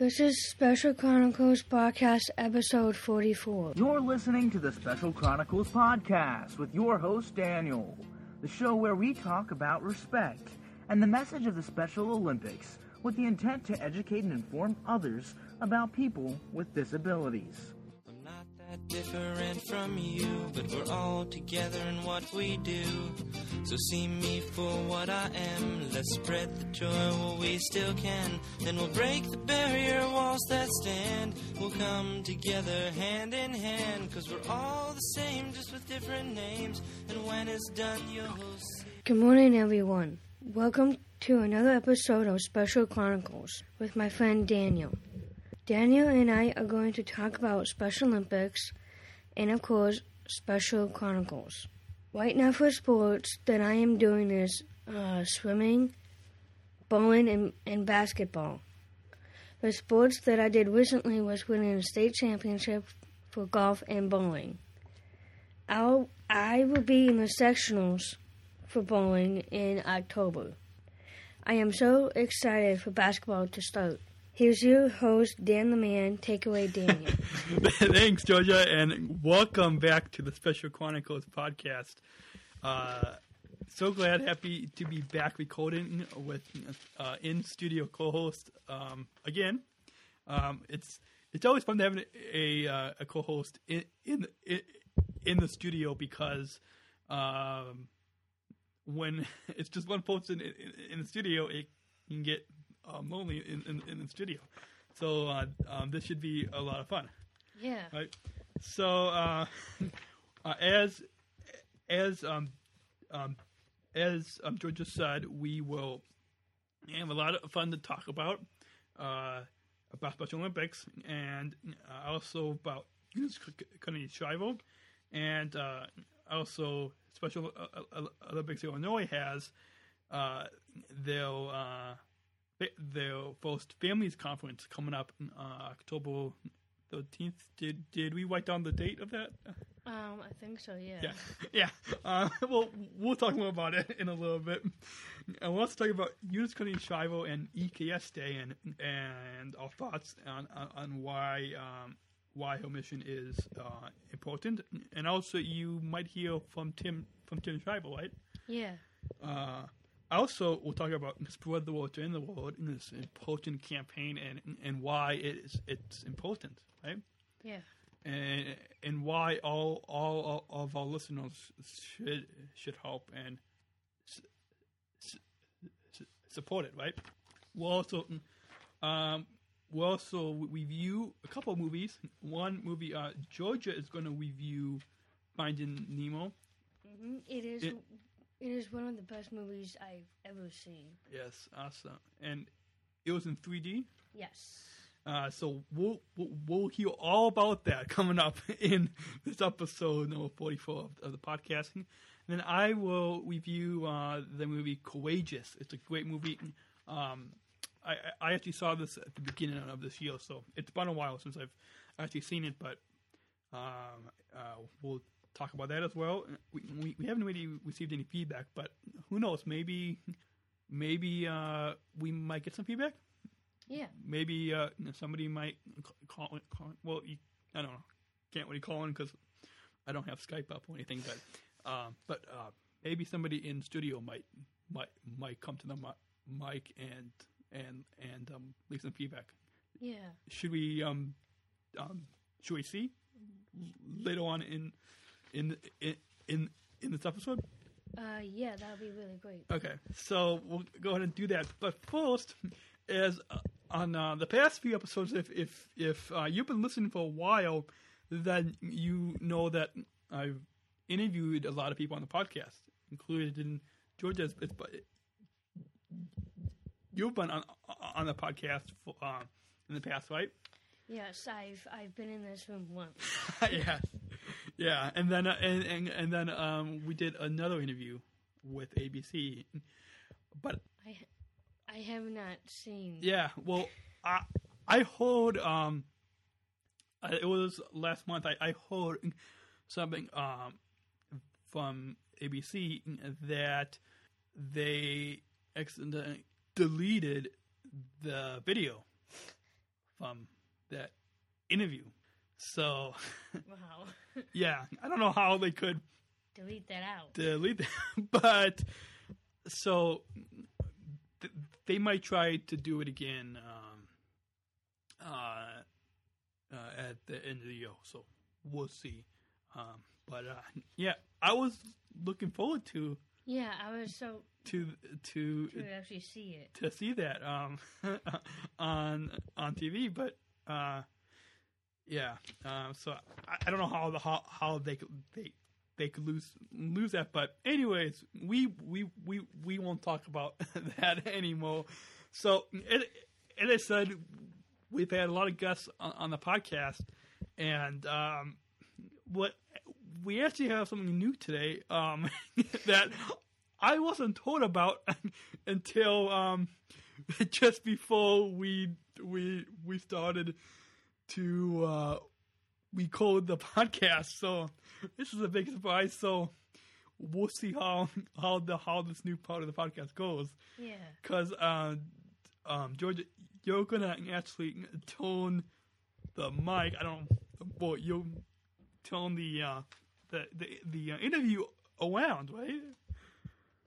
This is Special Chronicles Podcast Episode 44. You're listening to the Special Chronicles Podcast with your host, Daniel, the show where we talk about respect and the message of the Special Olympics with the intent to educate and inform others about people with disabilities. That different from you, but we're all together in what we do. So see me for what I am. Let's spread the joy while we still can. Then we'll break the barrier walls that stand. We'll come together hand in hand, cause we're all the same, just with different names. And when it's done, you'll see. Good morning, everyone. Welcome to another episode of Special Chronicles with my friend Daniel. Daniel and I are going to talk about Special Olympics and, of course, Special Chronicles. Right now, for sports that I am doing is uh, swimming, bowling, and, and basketball. The sports that I did recently was winning a state championship for golf and bowling. I'll, I will be in the sectionals for bowling in October. I am so excited for basketball to start. Here's your host, Dan the Man. Take away, Daniel. Thanks, Georgia, and welcome back to the Special Chronicles podcast. Uh, so glad, happy to be back recording with uh, in studio co-host um, again. Um, it's it's always fun to have a a, a co-host in, in in in the studio because um, when it's just one person in, in, in the studio, it can get um, lonely in, in, in the studio. So uh, um, this should be a lot of fun. yeah. Right. So uh, uh, as as um, um, as um, George just said, we will have a lot of fun to talk about uh, about Special Olympics and uh, also about Shriver and uh, also Special uh, uh, Olympics Illinois has uh, they'll their first families conference coming up in uh, October thirteenth. Did did we write down the date of that? Um, I think so. Yeah. Yeah, yeah. Uh, well, we'll talk more about it in a little bit. And let's talk about Eunice Kennedy Shriver and EKS Day and and our thoughts on on, on why um, why her mission is uh, important. And also, you might hear from Tim from Tim Shriver, right? Yeah. Uh, also, we'll talk about spread the word in the world in this important campaign and and why it is it's important, right? Yeah. And and why all all of our listeners should should help and s- s- s- support it, right? We'll also um we'll also review a couple of movies. One movie, uh, Georgia is going to review Finding Nemo. hmm It is. It- it is one of the best movies I've ever seen. Yes, awesome. And it was in 3D. Yes. Uh, so we'll, we'll we'll hear all about that coming up in this episode number 44 of, of the podcasting. And then I will review uh, the movie Courageous. It's a great movie. Um, I, I actually saw this at the beginning of this year, so it's been a while since I've actually seen it, but um, uh, we'll talk about that as well. We, we, we haven't really received any feedback, but who knows? Maybe maybe uh, we might get some feedback Yeah. maybe uh, somebody might call, call well you, i don't know can't really call in because i don't have skype up or anything but um, but uh, maybe somebody in studio might might might come to the mic and and and um, leave some feedback Yeah. should we um um should we see later on in in in in, in this episode Uh, yeah, that would be really great. Okay, so we'll go ahead and do that. But first, as uh, on uh, the past few episodes, if if if uh, you've been listening for a while, then you know that I've interviewed a lot of people on the podcast, included in Georgia's. It's, but you've been on on the podcast for, uh, in the past, right? Yes, I've I've been in this room once. yeah, yeah, and then uh, and, and and then um, we did another interview with ABC, but I I have not seen. Yeah, well, I I heard um, uh, it was last month. I, I heard something um from ABC that they accidentally deleted the video from that interview. So Wow. yeah, I don't know how they could Delete that out. delete that, but so th- they might try to do it again um, uh, uh, at the end of the year. So we'll see. Um, but uh, yeah, I was looking forward to Yeah, I was so to to to actually see it. to see that um, on on TV, but uh, yeah. Um, so I, I don't know how the how, how they they they could lose lose that. But anyways, we we we we won't talk about that anymore. So as I said, we've had a lot of guests on, on the podcast, and um, what we actually have something new today um, that I wasn't told about until um, just before we we we started to uh, record the podcast. So this is a big surprise. So we'll see how how the how this new part of the podcast goes. Yeah. Because uh, um, Georgia, you're gonna actually tone the mic. I don't. Well, you'll tone the uh, the the the uh, interview around, right?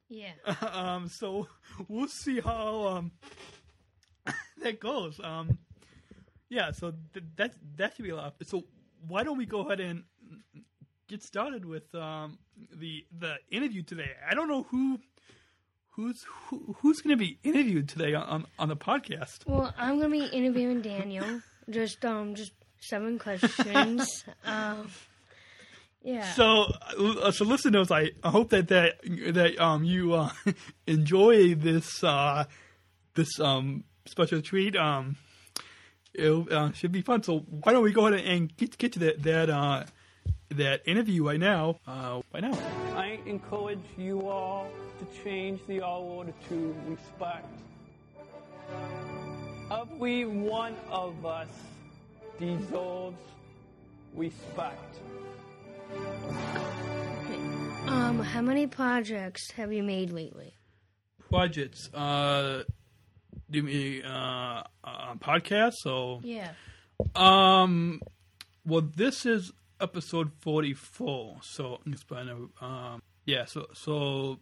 Yeah. um, so we'll see how um, that goes. Um, yeah, so th- that that should be a lot. So why don't we go ahead and get started with um, the the interview today? I don't know who who's who, who's going to be interviewed today on on the podcast. Well, I'm gonna be interviewing Daniel. Just um, just seven questions. um, yeah. So, uh, so listeners, I I hope that that that um you uh, enjoy this uh this um special treat. Um, it uh, should be fun. So why don't we go ahead and get get to that that uh that interview right now? Uh, right now. I encourage you all to change the all order to respect. Every one of us deserves respect. Um, how many projects have you made lately? Projects. Uh, do me uh, uh podcast? So Yeah. Um, well, this is episode forty-four, so it's been a um, yeah, so so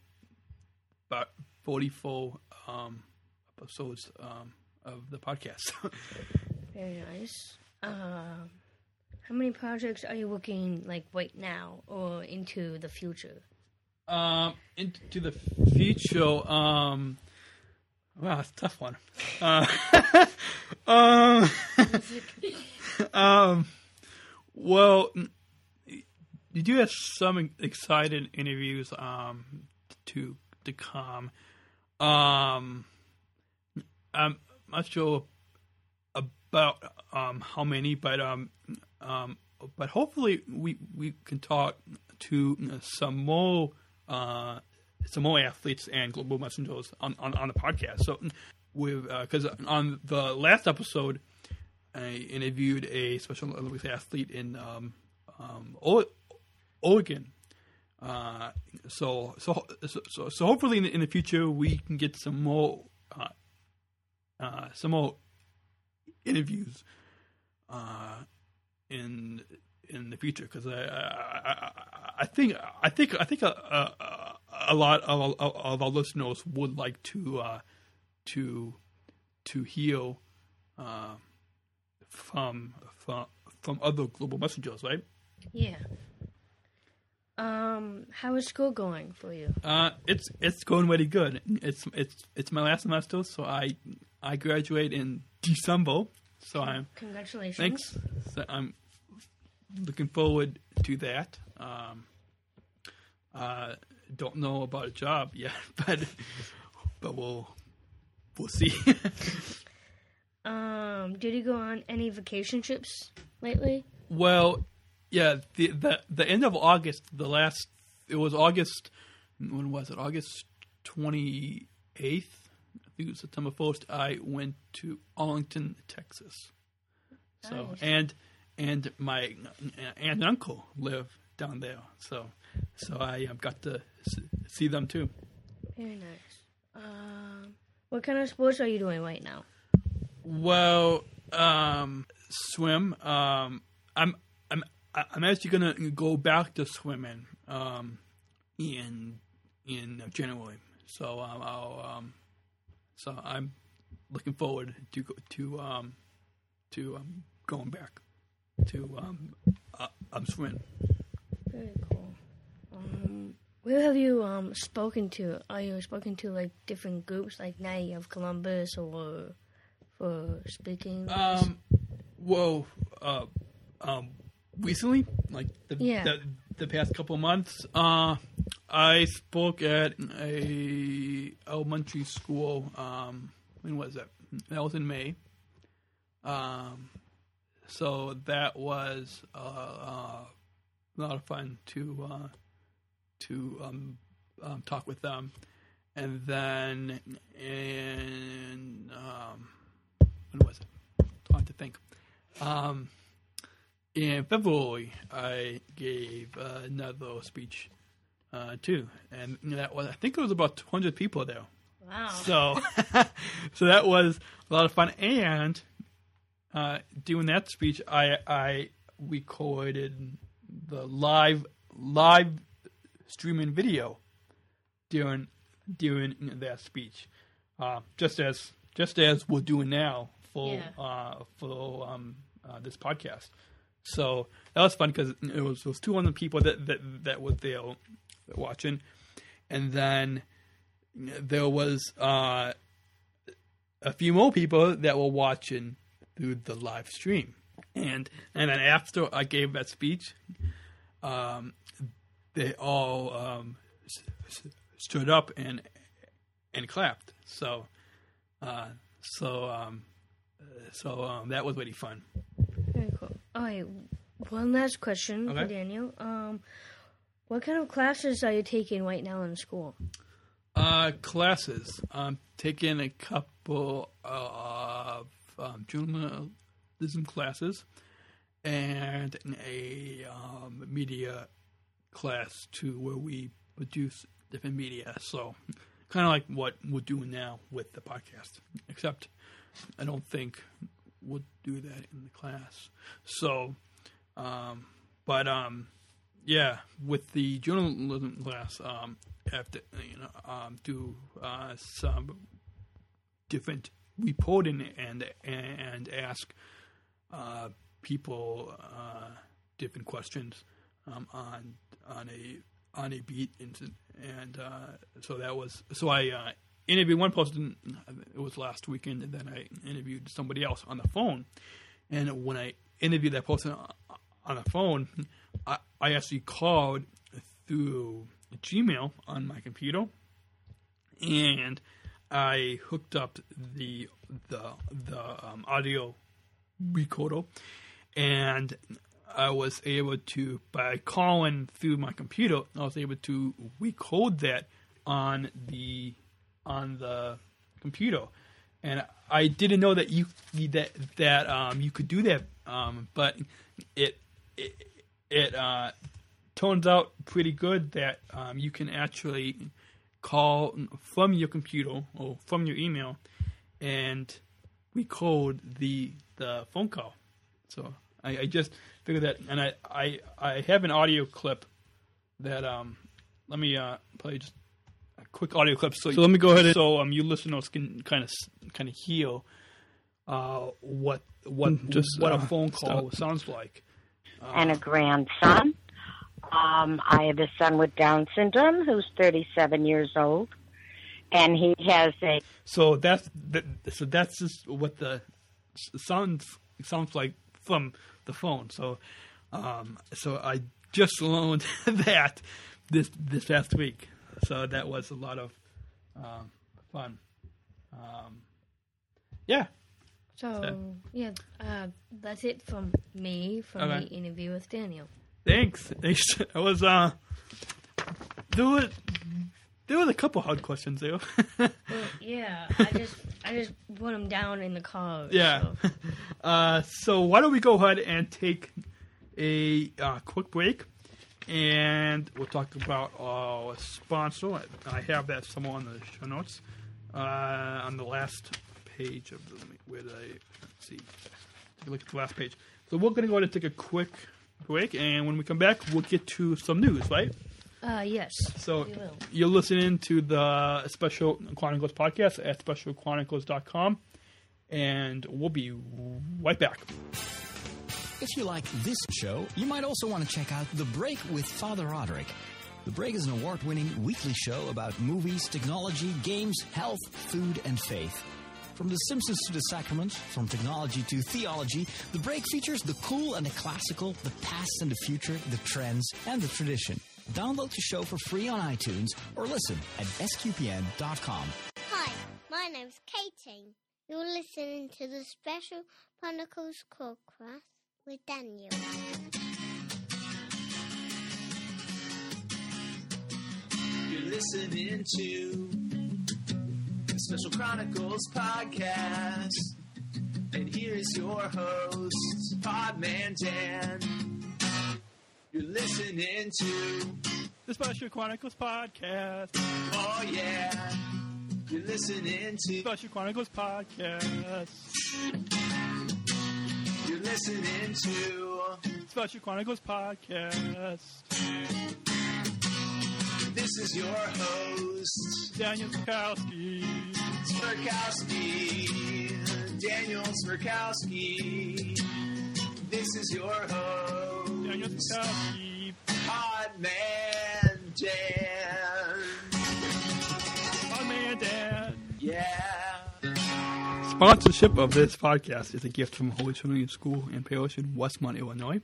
about forty-four um episodes um of the podcast. Very nice. Um, how many projects are you working like right now or into the future? um, into the future, um, wow, that's a tough one. Uh, um, um, well, you do have some excited interviews um to to come. Um, I'm not sure about um how many, but um um but hopefully we we can talk to some more uh some more athletes and global messengers on on, on the podcast. So with because on the last episode. I interviewed a Special Olympics athlete in um, um, Oregon. Uh, so, so, so, so hopefully in the, in the future we can get some more, uh, uh, some more interviews, uh, in the future because I, I, I, think I think I think a, a, a lot of, of our listeners would like to uh, to to hear. Uh, from from from other global messengers, right? Yeah. Um, how is school going for you? Uh, it's it's going really good. It's it's it's my last semester, so I I graduate in December. So I'm Congratulations. thanks. So I'm looking forward to that. Um, uh, don't know about a job yet, but but we'll we'll see. Um, did you go on any vacation trips lately? Well, yeah, the the the end of August, the last it was August when was it? August twenty eighth. I think it was September first. I went to Arlington, Texas. So Nice. and and my aunt and uncle live down there. So so I um, got to see them too. Very nice. Um, what kind of sports are you doing right now? Well, um, swim. Um, I'm I'm I'm actually gonna go back to swimming um, in in January. So um, I'll um, so I'm looking forward to go- to um, to um, going back to um, uh, um swimming. Very cool. Um, where have you um spoken to? Are you spoken to like different groups, like Knights of Columbus, or for speaking? Um, whoa, uh, um, recently, like the, Yeah. the the past couple months, uh, I spoke at a elementary school. Um, when was that? That was in May. Um, so that was uh, uh, a lot of fun to uh, to um, um, talk with them, and then in um, when was it? Hard to think. Um, in February, I gave uh, another speech uh, too, and that was I think it was about 200 people there. wow. So, so that was a lot of fun. And uh, doing that speech, I I recorded the live live streaming video during during that speech, uh, just as just as we're doing now for Yeah. uh, for um, uh, this podcast. So that was fun because it was, was 200 people that that that were there watching, and then there was uh, a few more people that were watching through the live stream, and and then after I gave that speech, um, they all um, stood up and and clapped. So, uh, so um, so um, that was really fun. Very cool. All right. One last question for Daniel. Um, what kind of classes are you taking right now in school? Uh, classes. I'm taking a couple of um, journalism classes and a um, media class too, where we produce different media. So, kind of like what we're doing now with the podcast, except I don't think we'll do that in the class. So, um, but um, yeah, with the journalism class, um, have to you know um, do uh, some different reporting and and ask uh, people uh, different questions um, on on a on a beat and and uh, so that was so I uh, interviewed one person it was last weekend and then I interviewed somebody else on the phone. And when I interviewed that person on the phone I, I actually called through Gmail on my computer. And I hooked up the the the um, audio recorder, and I was able to by calling through my computer, I was able to record that on the on the computer, and I didn't know that you that that um, you could do that, um, but it it, it uh, turns out pretty good that um, you can actually call from your computer or from your email and record the the phone call. So I, I just figured that, and I, I I have an audio clip that um let me uh play just a quick audio clip. So, so let me go ahead and so um you listeners can kind of kind of hear uh what what Just, what uh, a phone call sounds like. and a grandson. Um, I have a son with Down syndrome who's 37 years old, and he has a So that's that, so that's just what the s- sounds sounds like from the phone. So um, so I just learned that this this past week. So that was a lot of um, fun. Um, yeah. So yeah, uh, that's it from me from Okay. the interview with Daniel. Thanks. Thanks. I was uh there were there was a couple hard questions there. Well, yeah, I just I just put them down in the car. Yeah. so- Uh, so why don't we go ahead and take a uh, quick break, and we'll talk about our sponsor. I have that somewhere on the show notes, uh, on the last page of the. Where did I let's see? take a look at the last page. So we're going to go ahead and take a quick break, and when we come back, we'll get to some news, right? Uh, yes. So we will. you're listening to the Special Chronicles podcast at specialchronicles.com, and we'll be right back. If you like this show, you might also want to check out The Break with Father Roderick. The Break is an award winning weekly show about movies, technology, games, health, food, and faith. From The Simpsons to the Sacraments, from technology to theology, The Break features the cool and the classical, the past and the future, the trends, and the tradition. Download the show for free on iTunes or listen at sqpn.com. Hi, my name's Katie. You're listening to the Special Chronicles Callcraft with Daniel. You're listening to the Special Chronicles podcast. And here is your host, Podman Dan. You're listening to, The Special Chronicles podcast. oh yeah, you're listening to, Special Chronicles podcast. you're listening to, Special Chronicles podcast. this is your host, Daniel Skowski. Smirkowski, Daniel Smirkowski. This is your host, Daniel Skowski. Podman Dan. My man Dan. Yeah. Sponsorship of this podcast is a gift from Holy Trinity School in Parish Westmont, Illinois.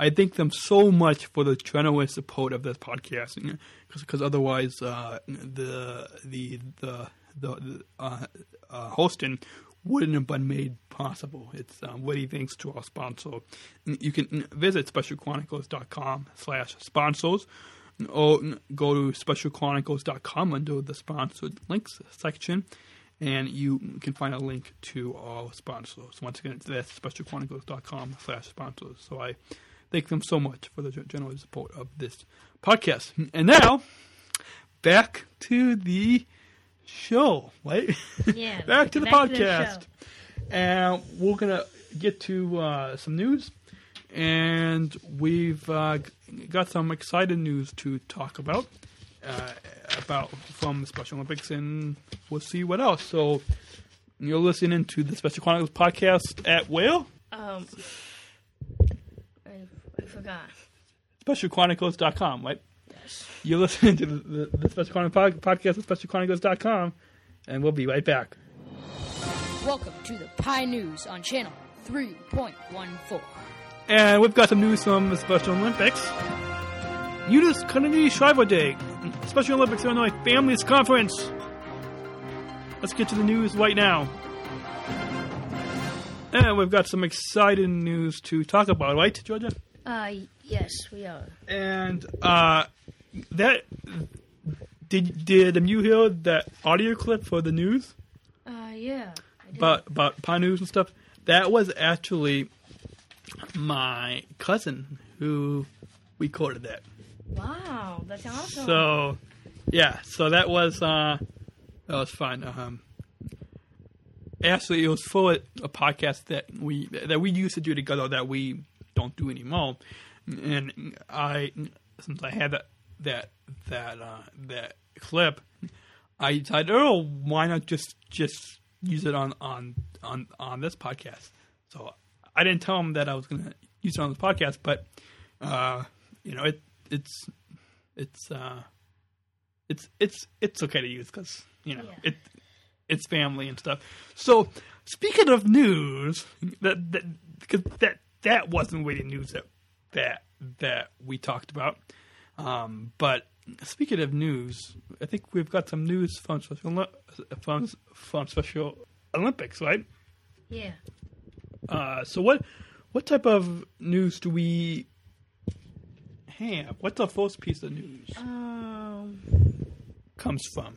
I thank them so much for the generous support of this podcast, because otherwise uh, the the the the uh, uh, hosting wouldn't have been made possible. It's uh, really thanks to our sponsor. You can visit specialchronicles.com slash sponsors or go to specialchronicles.com under the sponsored links section and you can find a link to our sponsors. Once again, that's specialchronicles.com slash sponsors. So I thank them so much for the general support of this podcast. And now, back to the show, right? Yeah, back to the back to podcast. and we're going to get to uh, some news. And we've uh, got some exciting news to talk about uh, about from the Special Olympics, and we'll see what else. So you're listening to the Special Chronicles podcast at where? Um, I, I forgot. SpecialChronicles.com, right? Yes. You're listening to the, the, the Special Chronicles pod- podcast at SpecialChronicles.com, and we'll be right back. Welcome to the Pi News on channel 3.14. And we've got some news from the Special Olympics. Eunice Kennedy Shriver Day, Special Olympics Illinois Families Conference. Let's get to the news right now. And we've got some exciting news to talk about, right, Georgia? Uh, yes, we are. And uh, that did did you hear that audio clip for the news Uh, yeah. Did. about about Pi News and stuff? That was actually my cousin who recorded that. wow, that's awesome. So, yeah, so that was uh, that was fun. Um, actually, it was for a podcast that we that we used to do together that we don't do anymore. And I, since I had that that that uh, that clip, I decided, oh, why not just just use it on on on on this podcast? So I didn't tell him that I was going to use it on this podcast, but uh, you know, it it's it's uh it's it's it's okay to use because you know Yeah. it it's family and stuff. So speaking of news, that that because that that wasn't really news that that that we talked about. Um, but speaking of news, I think we've got some news from special from from Special Olympics, right? yeah. Uh, so what what type of news do we have? What's the first piece of news Um, comes from?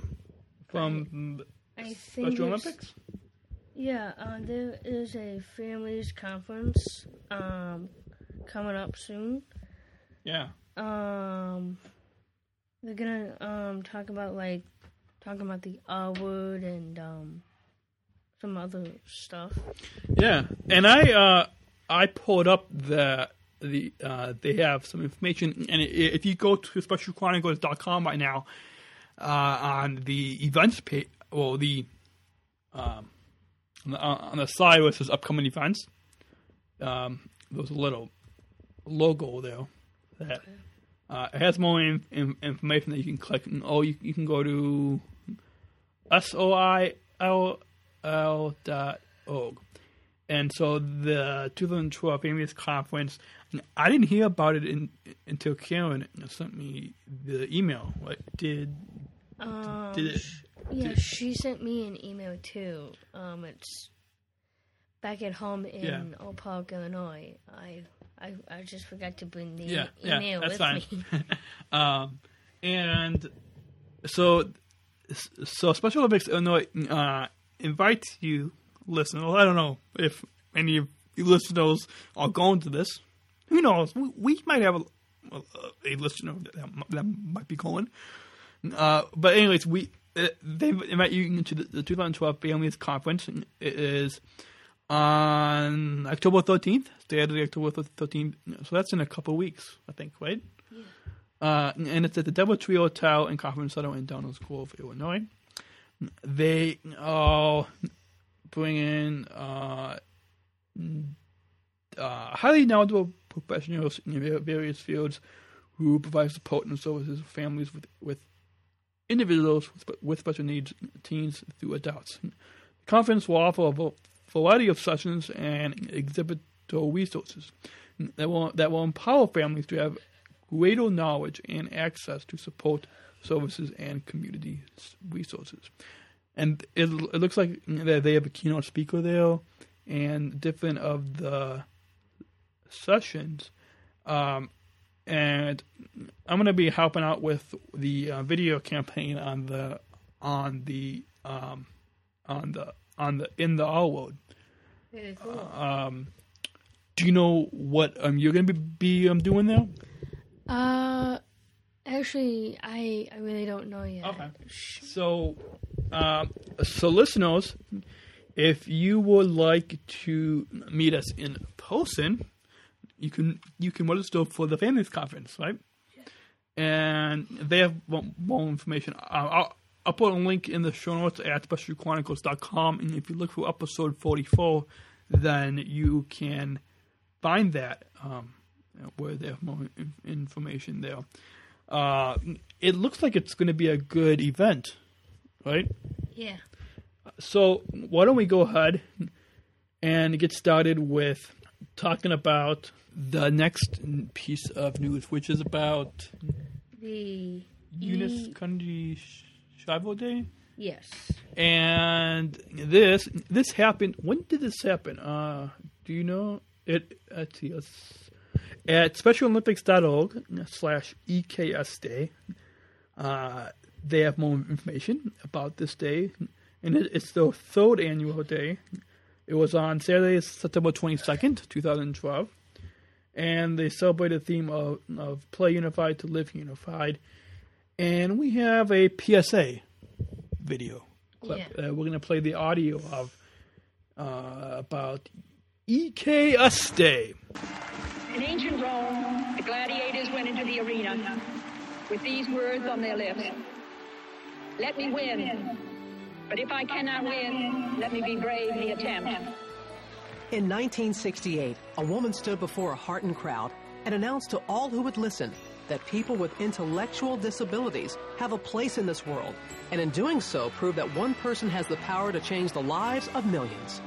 From I think Special Olympics? Yeah, uh, there is a families conference um coming up soon. Yeah. Um, they're gonna um talk about like talking about the R word and um some other stuff. Yeah. And I uh I pulled up the the uh, they have some information, and if you go to specialchronicles.com right now uh, on the events page, well, the um, on the, on the side where it says upcoming events, um, there's a little logo there that uh, it has more in, in, information that you can click. And, oh, you, you can go to s o i l l dot org. And so the 2012 Families Conference, I didn't hear about it in, until Karen sent me the email. What did Um, did it? yeah, did- she sent me an email too. Um, it's back at home in Yeah. Oak Park, Illinois. I, I I just forgot to bring the yeah, email yeah, that's with fine. me. um, and so, so Special Olympics Illinois uh, invites you, listeners. I don't know if any of you listeners are going to this. Who knows? We, we might have a, a, a listener that, that might be going. Uh, but anyways, we uh, they invite you into the, the 2012 Families Conference. It is on October 13th, Saturday, October 13th. So that's in a couple of weeks, I think, right? Uh, and it's at the DoubleTree Hotel in Conference Center in Downers Grove, Illinois. They all bring in uh, uh, highly knowledgeable professionals in various fields who provide support and services to families with, with individuals with, special needs, teens through adults. The conference will offer a variety of sessions and exhibit resources that will that will empower families to have greater knowledge and access to support services and community resources. And it, it looks like they have a keynote speaker there, and different of the sessions. Um, and I'm going to be helping out with the uh, video campaign on the on the um, on the on the in the all world. Very cool. Um, do you know what um, you're going to be, be um, doing there? Uh, actually, I I really don't know yet. Okay. So, um, so listeners, if you would like to meet us in person, you can you can register for the families conference, right? And they have more, more information. Uh, I'll, I'll put a link in the show notes at specialchronicles.com, and if you look for episode 44, then you can find that um, where they have more information there. Uh, it looks like it's going to be a good event, right? Yeah. So why don't we go ahead and get started with talking about the next piece of news, which is about The Eunice E- Shriver Day. Yes. And this this happened. When did this happen? Uh, do you know? It at at SpecialOlympics.org slash EKS Day. Uh, they have more information about this day, and it, it's the third annual day. It was on Saturday, September twenty second, two thousand twelve, and they celebrate the theme of of play unified to live unified. And we have a PSA video clip. Yeah. Uh, we're going to play the audio of uh, about EKS Day. In ancient Rome, the gladiators went into the arena with these words on their lips Let me win. But if I cannot win, let me be brave in the attempt. In 1968, a woman stood before a heartened crowd and announced to all who would listen that people with intellectual disabilities have a place in this world, and in doing so, prove that one person has the power to change the lives of millions.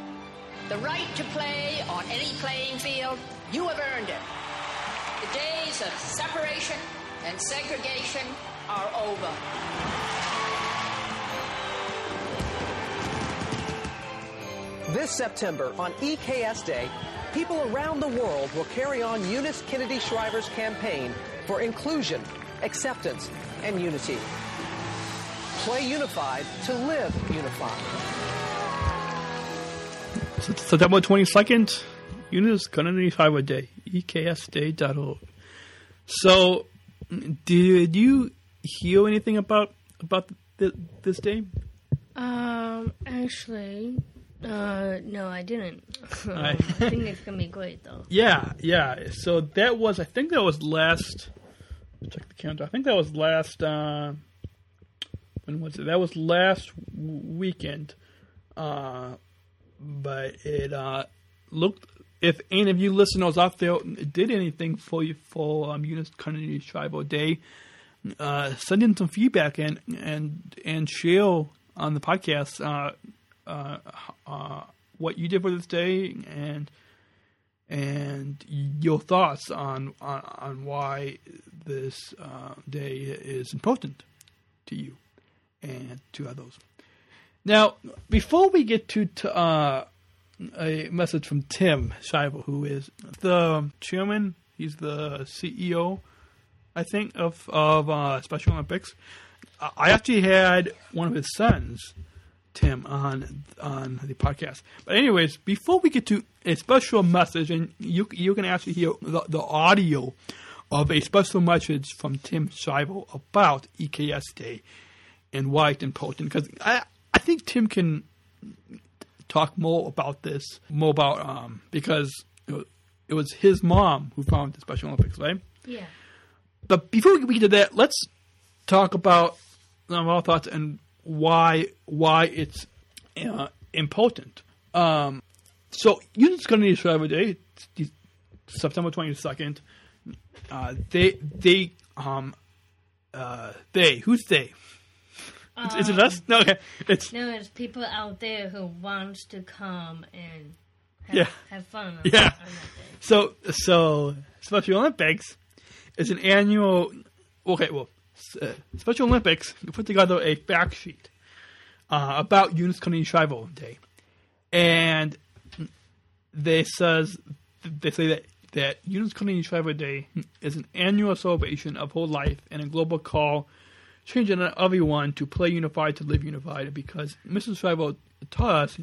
The right to play on any playing field, you have earned it. The days of separation and segregation are over. This September, on EKS Day, people around the world will carry on Eunice Kennedy Shriver's campaign for inclusion, acceptance, and unity. Play unified to live unified. September 22nd, Eunice Kennedy Shriver Day, eksday.org. So, did you hear anything about about th- this day? Um, actually, Uh, no, I didn't. I- think it's gonna be great though. Yeah, yeah. So that was, I think that was last. Check the calendar. I think that was last. Uh, when was it? That was last w- weekend. Uh, but it uh, looked. If any of you listeners out there did anything for you for um, Eunice Kennedy Shriver Day, uh, send in some feedback and and and share on the podcast uh, uh, uh, what you did for this day and and your thoughts on on, on why this uh, day is important to you and to others. Now, before we get to, uh, a message from Tim Shriver, who is the chairman, he's the CEO, I think, of of uh, Special Olympics. I actually had one of his sons, Tim, on on the podcast. But anyways, before we get to a special message, and you you can actually hear the, the audio of a special message from Tim Shriver about EKS Day and why it's important. Because I I think Tim can talk more about this, more about um because it was, it was his mom who founded the Special Olympics, right? Yeah. But before we get to that, let's talk about um, our thoughts and why why it's uh, important. Um, so, Eunice Kennedy Shriver Day, it's September twenty second. Uh, they they um uh they who's they? Is, is it us? No, okay. It's No, it's people out there who wants to come and have, Yeah. have fun. On Yeah. day. So, so Special Olympics is an annual. Okay, well, uh, Special Olympics put together a fact sheet uh, about Eunice Kennedy Shriver Day, and they says they say that that Eunice Kennedy Shriver Day is an annual celebration of whole life and a global call changing everyone to play unified to live unified because Mrs. Shriver taught us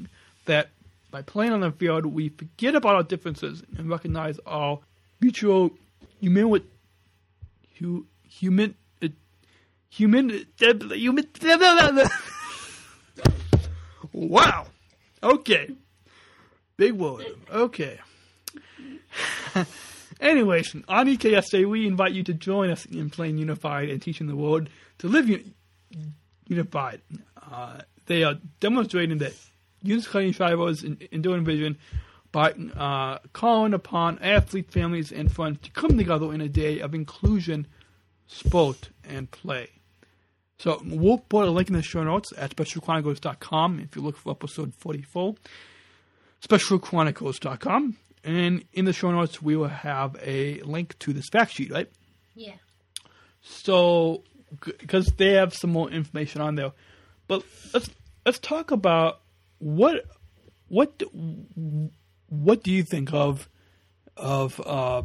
that by playing on the field we forget about our differences and recognize our mutual human human human human wow okay big word okay Anyways, on EKS Day, we invite you to join us in playing Unified and teaching the world to live uni- unified. Uh, they are demonstrating that unifying tribals in enduring vision by uh, calling upon athlete families and friends to come together in a day of inclusion, sport, and play. So we'll put a link in the show notes at specialchronicles.com if you look for episode 44. Specialchronicles.com. And in the show notes, we will have a link to this fact sheet, right? Yeah. So, because they have some more information on there, but let's let's talk about what what what do you think of of uh,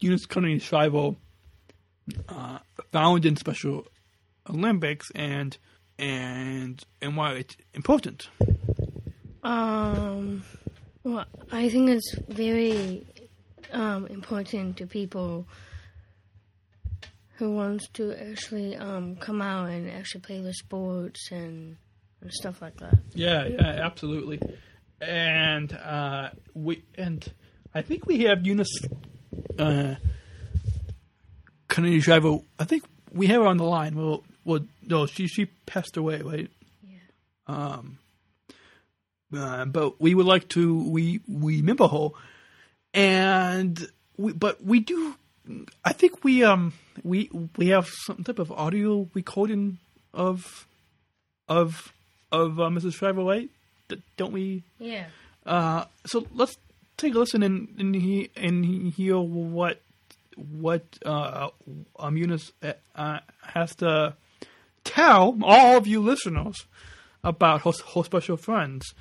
Eunice Kennedy Shriver uh, found in Special Olympics and and and why it's important? Um, well, I think it's very um, important to people who wants to actually um, come out and actually play the sports and, and stuff like that. Yeah, yeah, absolutely. And uh, we and I think we have Eunice uh, Kennedy Shriver. I think we have her on the line. Well, well, no, she she passed away, right? Yeah. Um. Uh, but we would like to we we remember her, and we but we do. I think we um we we have some type of audio recording of of of uh, Mrs. Shriver, right? D- don't we? Yeah. Uh, so let's take a listen and and, he, and hear what what uh, um, Eunice uh, has to tell all of you listeners about host, her special friends.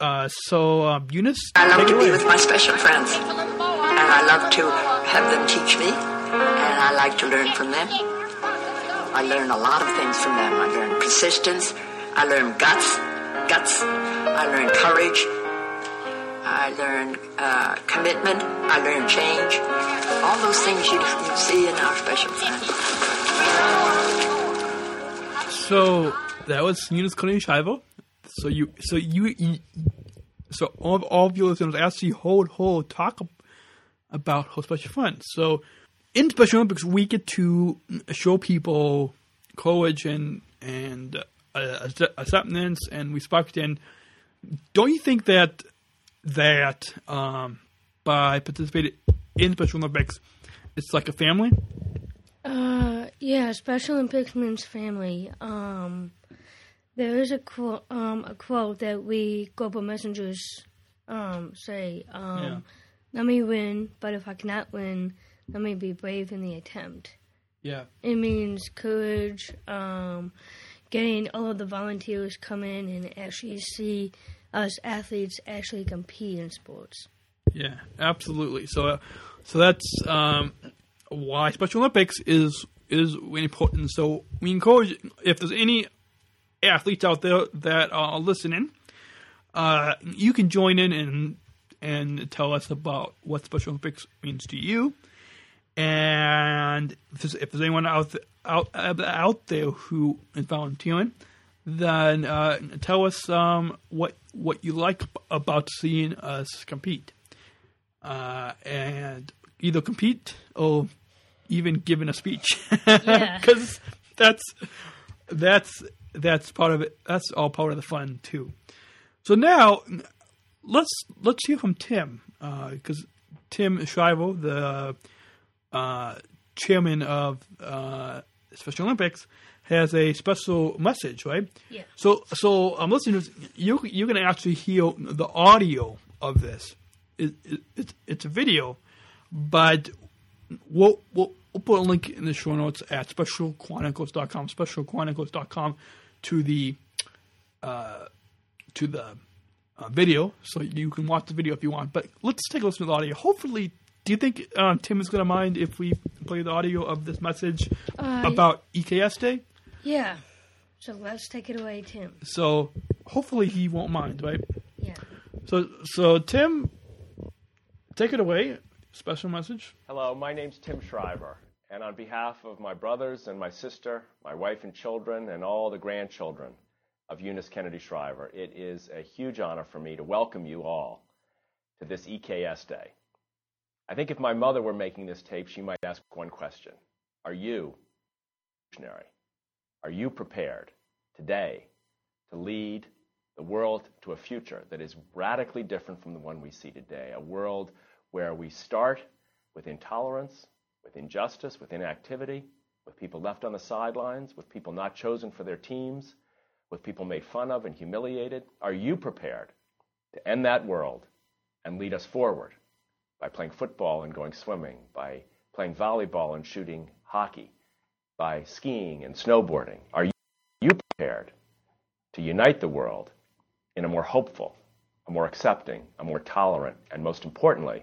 Uh, so um, Eunice, I love to be with my special friends, and I love to have them teach me, and I like to learn from them. I learn a lot of things from them. I learn persistence. I learn guts, guts. I learn courage. I learn uh, commitment. I learn change. All those things you, you see in our special friends. So that was Eunice Kennedy Shriver, So you, so you, you so all, of, all of your listeners actually hold hold talk about how special fun. So in Special Olympics, we get to show people courage and and uh, acceptance and we respect. And don't you think that that um, by participating in Special Olympics, it's like a family? Uh, yeah, Special Olympics means family. Um, there is a quote, um, a quote that we global messengers um, say. Um, yeah. Let me win, but if I cannot win, let me be brave in the attempt. Yeah. It means courage, um, getting all of the volunteers come in and actually see us athletes actually compete in sports. Yeah, absolutely. So, uh, so that's um, why Special Olympics is is important. So we encourage if there's any athletes out there that are listening, uh, you can join in and and tell us about what Special Olympics means to you. And if there's, if there's anyone out th- out out there who is volunteering, then uh, tell us um, what what you like about seeing us compete, uh, and either compete or even giving a speech, because yeah. that's that's that's part of it. That's all part of the fun too. So now let's let's hear from Tim because uh, Tim Shriver, the uh, chairman of uh, Special Olympics, has a special message, right? Yeah. So so um, listeners, you you're to actually hear the audio of this. It, it, it's it's a video, but we'll, we'll we'll put a link in the show notes at specialchronicles.com, specialchronicles.com to the uh, to the uh, video, so you can watch the video if you want. But let's take a listen to the audio. Hopefully, do you think um, Tim is going to mind if we play the audio of this message uh, about EKS Day? Yeah. So let's take it away, Tim. So hopefully he won't mind, right? Yeah. So so Tim, take it away. Special message. Hello, my name's Tim Shriver, and on behalf of my brothers and my sister, my wife and children, and all the grandchildren of Eunice Kennedy Shriver, it is a huge honor for me to welcome you all to this EKS Day. I think if my mother were making this tape, she might ask one question Are you visionary? Are you prepared today to lead the world to a future that is radically different from the one we see today? A world where we start with intolerance, with injustice, with inactivity, with people left on the sidelines, with people not chosen for their teams, with people made fun of and humiliated? Are you prepared to end that world and lead us forward by playing football and going swimming, by playing volleyball and shooting hockey, by skiing and snowboarding? Are you prepared to unite the world in a more hopeful, a more accepting, a more tolerant, and most importantly,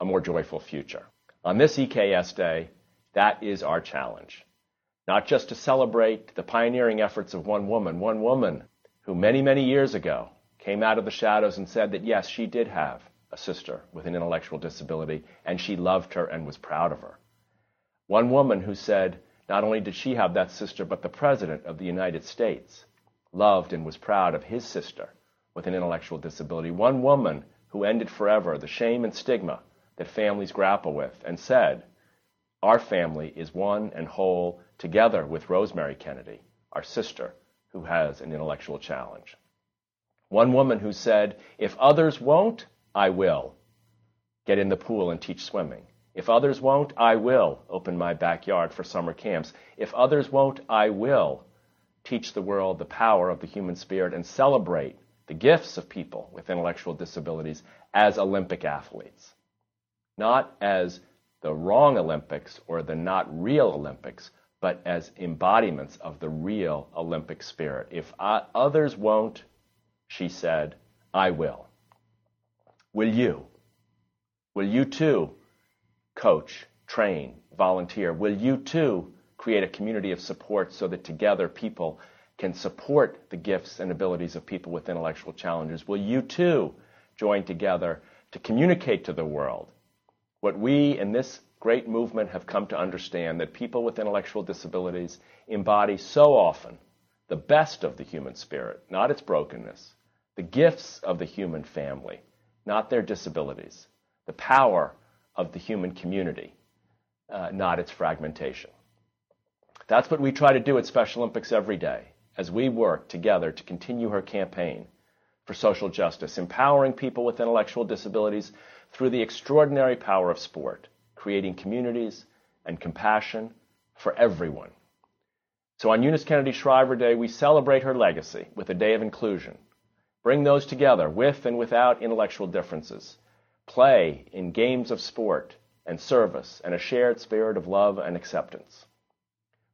a more joyful future. On this EKS Day, that is our challenge. Not just to celebrate the pioneering efforts of one woman, one woman who many, many years ago came out of the shadows and said that yes, she did have a sister with an intellectual disability and she loved her and was proud of her. One woman who said not only did she have that sister, but the President of the United States loved and was proud of his sister with an intellectual disability. One woman who ended forever the shame and stigma that families grapple with and said, Our family is one and whole together with Rosemary Kennedy, our sister, who has an intellectual challenge. One woman who said, If others won't, I will get in the pool and teach swimming. If others won't, I will open my backyard for summer camps. If others won't, I will teach the world the power of the human spirit and celebrate the gifts of people with intellectual disabilities as Olympic athletes not as the wrong Olympics or the not real Olympics, but as embodiments of the real Olympic spirit. If I, others won't, she said, I will. Will you? Will you too coach, train, volunteer? Will you too create a community of support so that together people can support the gifts and abilities of people with intellectual challenges? Will you too join together to communicate to the world what we in this great movement have come to understand that people with intellectual disabilities embody so often the best of the human spirit, not its brokenness, the gifts of the human family, not their disabilities, the power of the human community, uh, not its fragmentation. That's what we try to do at Special Olympics every day as we work together to continue her campaign for social justice, empowering people with intellectual disabilities through the extraordinary power of sport, creating communities and compassion for everyone. So on Eunice Kennedy Shriver Day, we celebrate her legacy with a day of inclusion. Bring those together with and without intellectual differences. Play in games of sport and service and a shared spirit of love and acceptance.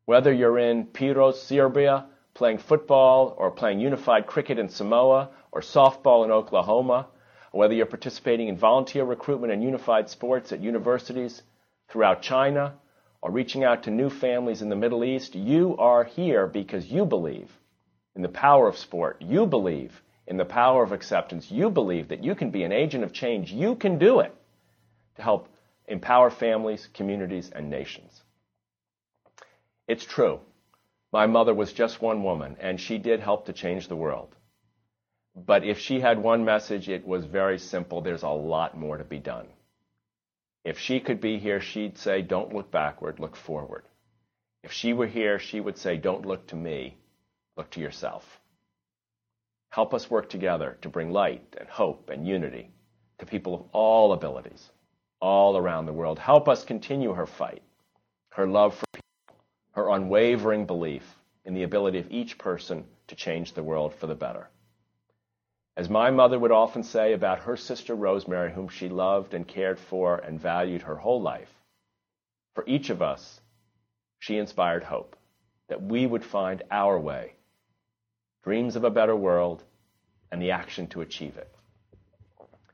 Whether you're in Pirot, Serbia, playing football or playing unified cricket in Samoa or softball in Oklahoma, whether you're participating in volunteer recruitment and unified sports at universities throughout China or reaching out to new families in the Middle East, you are here because you believe in the power of sport. You believe in the power of acceptance. You believe that you can be an agent of change. You can do it to help empower families, communities, and nations. It's true. My mother was just one woman, and she did help to change the world. But if she had one message, it was very simple there's a lot more to be done. If she could be here, she'd say, Don't look backward, look forward. If she were here, she would say, Don't look to me, look to yourself. Help us work together to bring light and hope and unity to people of all abilities, all around the world. Help us continue her fight, her love for people, her unwavering belief in the ability of each person to change the world for the better. As my mother would often say about her sister Rosemary, whom she loved and cared for and valued her whole life, for each of us, she inspired hope that we would find our way, dreams of a better world, and the action to achieve it.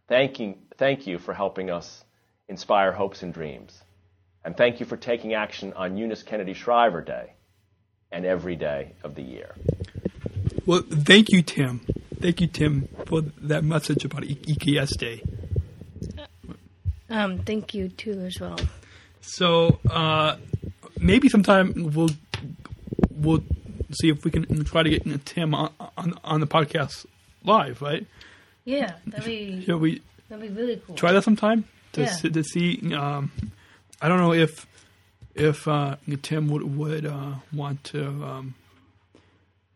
Thank you, thank you for helping us inspire hopes and dreams. And thank you for taking action on Eunice Kennedy Shriver Day and every day of the year. Well, thank you, Tim. Thank you, Tim, for that message about EKS Day. Um, thank you too as well. So uh, maybe sometime we'll we'll see if we can try to get Tim on on, on the podcast live, right? Yeah, that'd be Should we that'd be really cool. try that sometime to Yeah. see, to see? Um, I don't know if if uh, Tim would would uh, want to. Um,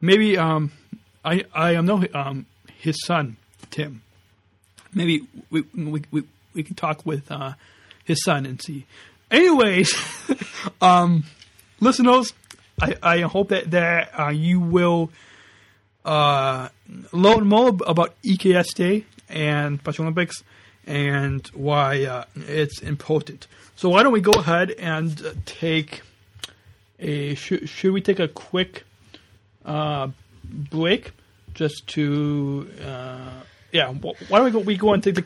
maybe um, I I know um, his son Tim. Maybe we we we, we can talk with uh, his son and see. Anyways, um, listeners, I, I hope that that uh, you will uh, learn more about EKS Day and Special Olympics and why uh, it's important. So why don't we go ahead and uh, take a should, should we take a quick uh, break just to uh, yeah why don't we go we go and take the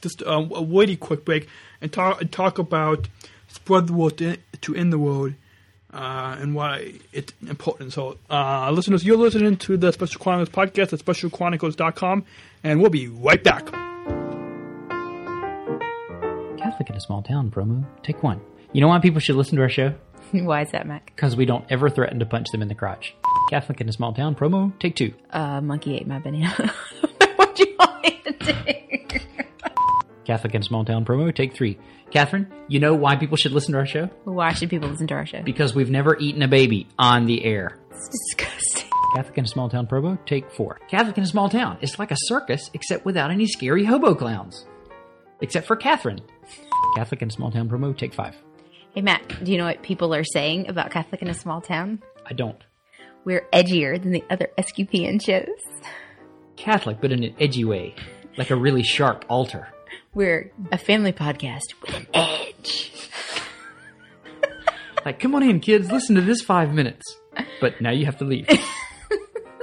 just uh, a really quick break and talk and talk about spread the word to, to end the word uh, and why it's important. So, uh, listeners, you're listening to the Special Chronicles podcast at specialchronicles.com, and we'll be right back. Catholic in a small town promo. Take one. You know why people should listen to our show? Why is that, Mac? Because we don't ever threaten to punch them in the crotch. Catholic in a small town promo. Take two. Uh, monkey ate my banana. What do you talking about? Catholic in a small town promo. Take three. Catherine, you know why people should listen to our show? Why should people listen to our show? Because we've never eaten a baby on the air. It's disgusting. Catholic in a small town promo. Take four. Catholic in a small town. It's like a circus, except without any scary hobo clowns. Except for Catherine. Catholic in a small town promo. Take five. Hey, Matt, do you know what people are saying about Catholic in a small town? I don't. We're edgier than the other SQPN shows. Catholic, but in an edgy way, like a really sharp altar. We're a family podcast with an edge. Like, come on in, kids, listen to this five minutes. But now you have to leave.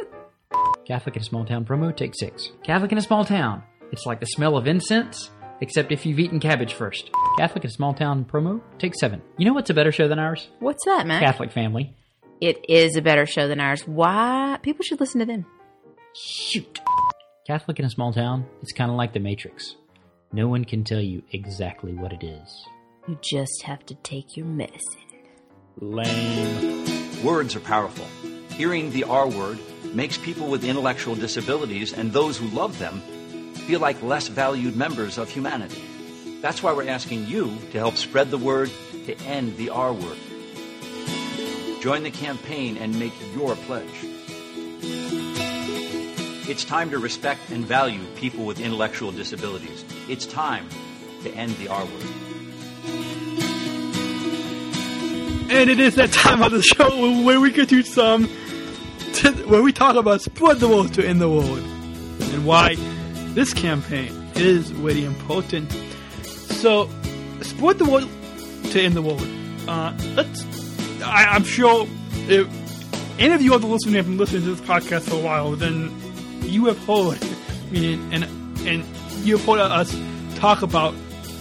Catholic in a small town promo, take six. Catholic in a small town. It's like the smell of incense, except if you've eaten cabbage first. Catholic in a small town promo, take seven. You know what's a better show than ours? What's that, Matt? Catholic Family. It is a better show than ours. Why? People should listen to them. Shoot. Catholic in a small town, it's kind of like the Matrix. No one can tell you exactly what it is. You just have to take your medicine. Lame. Words are powerful. Hearing the R word makes people with intellectual disabilities and those who love them feel like less valued members of humanity. That's why we're asking you to help spread the word to end the R word. Join the campaign and make your pledge. It's time to respect and value people with intellectual disabilities. It's time to end the R word. And it is that time of the show where we get to some, to, where we talk about spread the word to end the word, and why this campaign is really important. So, spread the word to end the word. Uh, let's. I, I'm sure if any of you other listeners have been listening to this podcast for a while, then you have heard me and and you have heard us talk about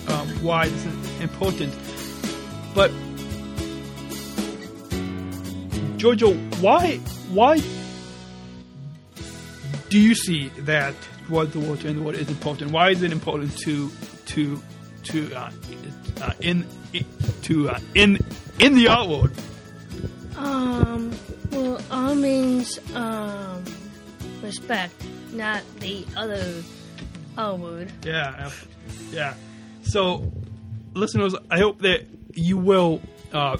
um, why this is important. But Jojo, why why do you see that what the water and what is important? Why is it important to to to uh, uh, in, to uh, in in the art world? Um, well, all means um, respect, not the other R word. Yeah, yeah. So, listeners, I hope that you will uh,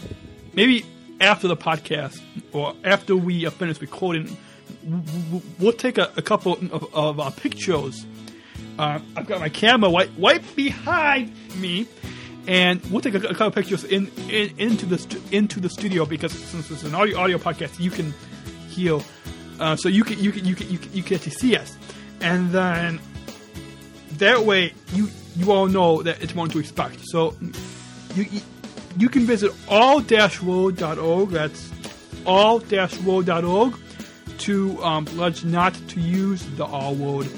maybe after the podcast or after we are finished recording, we'll take a, a couple of, of pictures. Uh, I've got my camera right, right behind me, and we'll take a, a couple pictures in, in, into the stu- into the studio because since it's an audio audio podcast, you can hear, uh, so you can you can you can you can, you can actually see us, and then that way you you all know that it's one to expect. So you you, you can visit r-word.org. That's r-word.org to um, pledge not to use the all word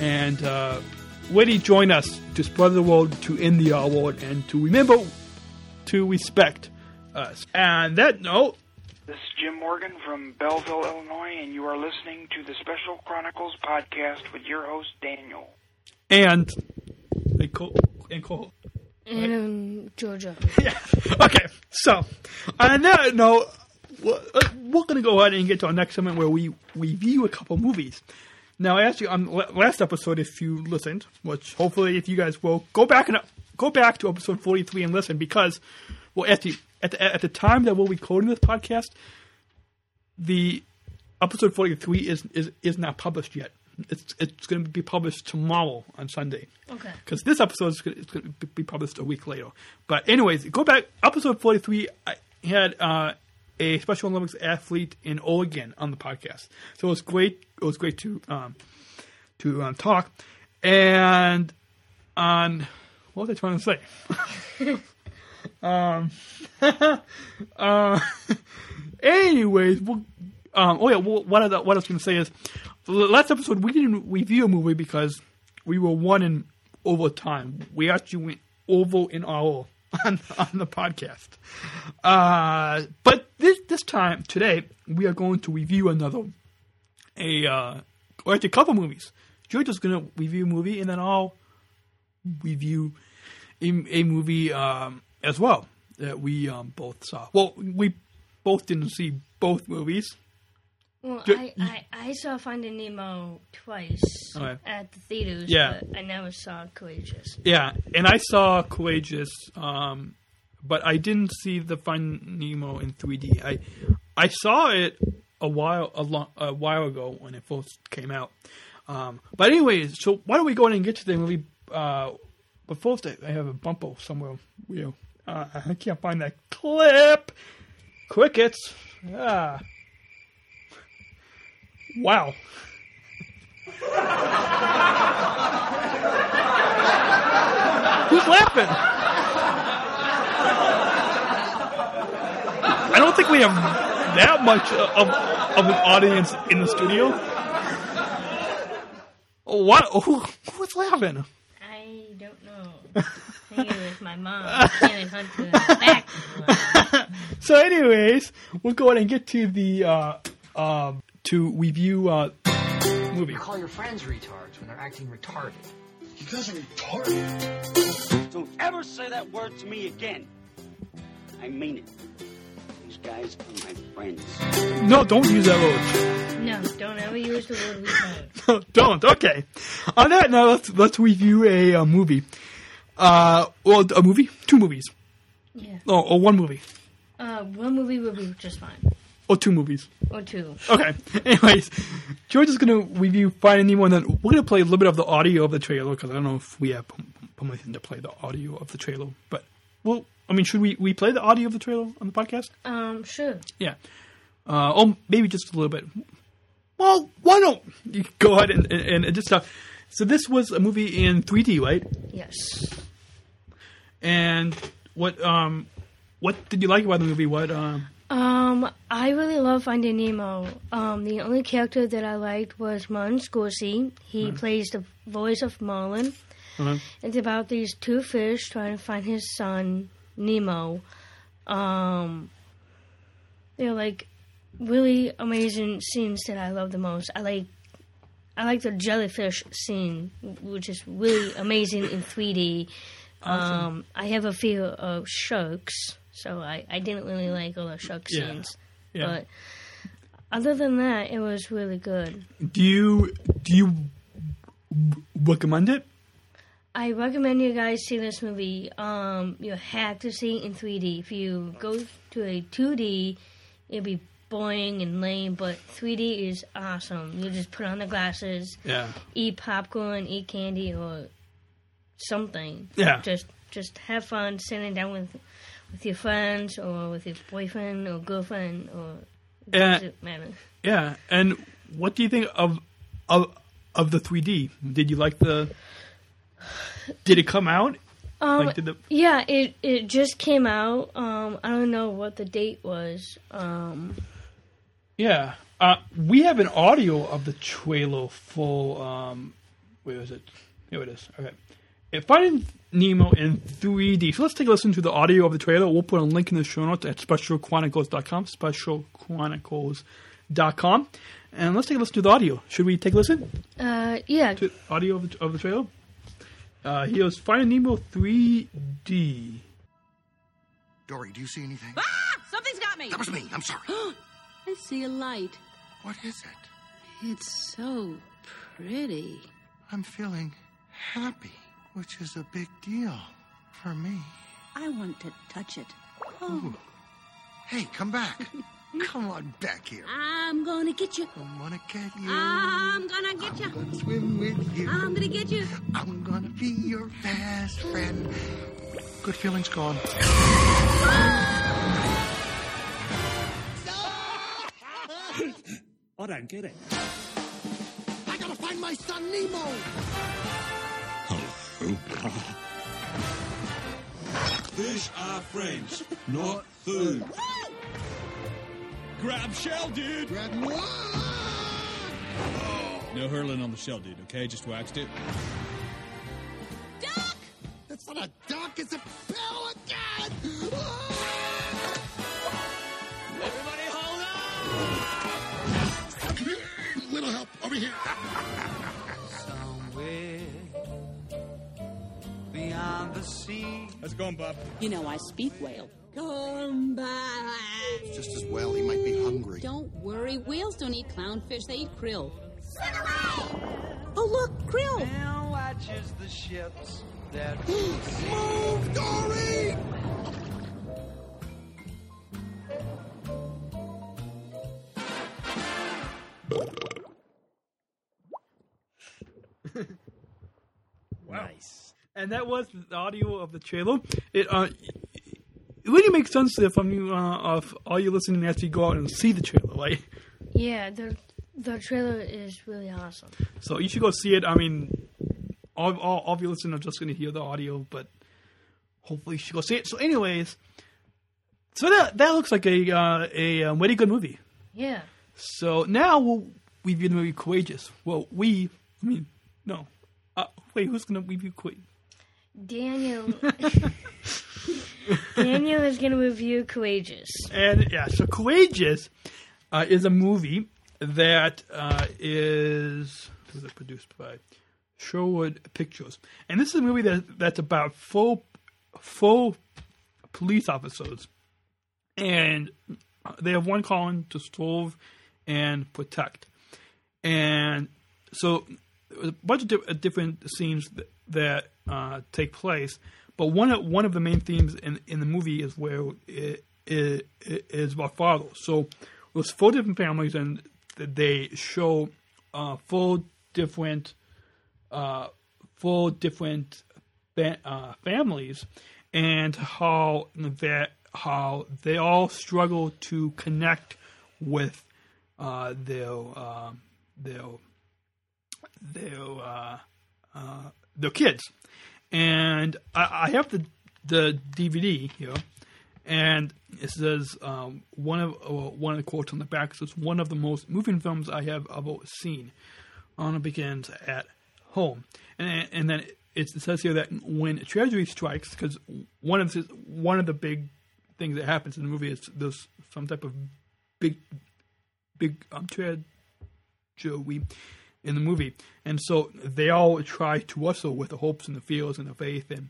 and uh, really join us to spread the word to end the R word and to remember to respect us. And that note, This is Jim Morgan from Belleville, Illinois, and you are listening to the Special Chronicles podcast with your host, Daniel. and and co and co And um, Georgia. Okay, so on that note, we're, uh, we're going to go ahead and get to our next segment where we review a couple movies. Now, I asked you on the last episode, if you listened, which hopefully, if you guys will go back and go back to episode forty-three and listen, because well, at the at the, at the time that we're recording this podcast, the episode forty-three is is is not published yet. It's it's going to be published tomorrow on Sunday Okay. because this episode is going to be published a week later. But anyways, go back episode forty three. I had uh, a Special Olympics athlete in Oregon on the podcast, so it was great. It was great to um, to um, talk. And on what was I trying to say? um, uh, anyways, we'll, um, oh yeah, what I, what I was going to say is, the last episode we didn't review a movie because we were one in overtime. We actually went over in hour on, on the podcast. Uh, but this this time today we are going to review another a uh, or a couple movies. George is going to review a movie, and then I'll review a, a movie um, as well that we um, both saw. Well, we both didn't see both movies. Well, I, I, I saw Finding Nemo twice Okay. at the theaters, Yeah. but I never saw Courageous. Yeah, and I saw Courageous, um, but I didn't see the Finding Nemo in 3D. I I saw it a while a, long, a while ago when it first came out. Um, but anyways, so why don't we go ahead and get to the movie? Uh, but first, I have a bumper somewhere. You uh, I can't find that clip. Crickets. Ah. Wow. Who's laughing? I don't think we have that much of, of an audience in the studio. What? Who, who's laughing? I don't know. I think it was my mom. Cannon Hunter back. So, anyways, we'll go ahead and get to the uh, um, to review uh, movie. You call your friends retards when they're acting retarded. You guys are retarded. Don't ever say that word to me again. I mean it. These guys are my friends. No, don't use that word. No, don't ever use the word retard. don't. Okay. On that note, let's let's review a, uh movie. Uh, well, a movie, two movies. Yeah. Oh, or one movie, Uh, one movie would be just fine. Or two movies. Or two. Okay. Anyways, George is gonna review Finding Nemo, and then we're gonna play a little bit of the audio of the trailer because I don't know if we have permission to play the audio of the trailer. But well, I mean, should we we play the audio of the trailer on the podcast? Um, sure. Yeah. Uh, or maybe just a little bit. Well, why don't you go ahead and, and, and just talk? So this was a movie in 3D, right? Yes. And what um what did you like about the movie? What um Um, I really love Finding Nemo. Um, the only character that I liked was Martin Scorsese. He Mhm. plays the voice of Marlin. uh, It's about these two fish trying to find his son Nemo. Um, they're like really amazing scenes that I love the most. I like I like the jellyfish scene, which is really amazing in 3D. Awesome. Um, I have a fear of sharks, so I, I didn't really like all the shark Yeah. scenes. Yeah. But other than that, it was really good. do you do you recommend it? I recommend you guys see this movie. Um, you have to see it in 3D. If you go to a 2D, it'll be boring and lame. But 3D is awesome. You just put on the glasses, Yeah. eat popcorn, eat candy, or something. Yeah. Just just have fun sitting down with with your friends or with your boyfriend or girlfriend or it doesn't matter. Yeah. And what do you think of of of the 3D? Did you like the? Did it come out? Um, like did the yeah, it it just came out. Um, I don't know what the date was. Um, Yeah. Uh, we have an audio of the trailer full. um where is it? Here it is. Okay. If Finding Nemo in 3D. So let's take a listen to the audio of the trailer. We'll put a link in the show notes at specialchronicles.com, specialchronicles.com. And let's take a listen to the audio. Should we take a listen uh, yeah, to audio of the, of the trailer? Uh, here's Finding Nemo 3D. Dory, do you see anything? Ah! Something's got me! That was me. I'm sorry. I see a light. What is it? It's so pretty. I'm feeling happy, which is a big deal for me. I want to touch it. Oh, Ooh. Hey, come back. come on back here. I'm gonna get you. I want to get you. I'm gonna get you. I'm gonna swim with you. I'm gonna get you. I'm gonna be your best friend. Good feelings gone. I don't get it. I gotta find my son Nemo. Fish are friends, not food. Grab shell, dude. Grab one! Oh. No hurling on the shell, dude. Okay, just waxed it. Duck! That's not a duck, it's a pelican! The sea. How's it going, Bob? You know, I speak whale. Come back. Just as well, he might be hungry. Don't worry, whales don't eat clownfish, they eat krill. Swim away! Oh, look, krill! Now watches the ships that Move, oh, Dory! Nice. And that was the audio of the trailer. It uh, it really makes sense if I'm you uh, of all you listening as you go out and see the trailer, right? yeah. The the trailer is really awesome. So you should go see it. I mean, all all, all of you listeners are just going to hear the audio, but hopefully you should go see it. So, anyways, so that that looks like a uh, a um, really good movie. Yeah. So now we'll review the movie Courageous. Well, we, I mean, no. Uh, wait, who's going to review Courageous? Daniel. Daniel is going to review Courageous. And yeah, so Courageous uh, is a movie that uh, is it produced by Sherwood Pictures, and this is a movie that that's about full full police officers, and they have one calling to solve and protect, and so a bunch of di- different scenes that, uh, take place. But one of one of the main themes in in the movie is where it, it, it is about fathers. So there's four different families, and they show uh, four different uh, four different fa- uh, families, and how that how they all struggle to connect with uh, their uh, their their uh, kids. And I, I have the the DVD here, and it says um, one of uh, one of the quotes on the back says one of the most moving films I have ever seen. On it begins at home, and and then it says here that when tragedy strikes, because one of the, one of the big things that happens in the movie is there's some type of big big um, tragedy in the movie, and so they all try to wrestle with the hopes and the fears and the faith and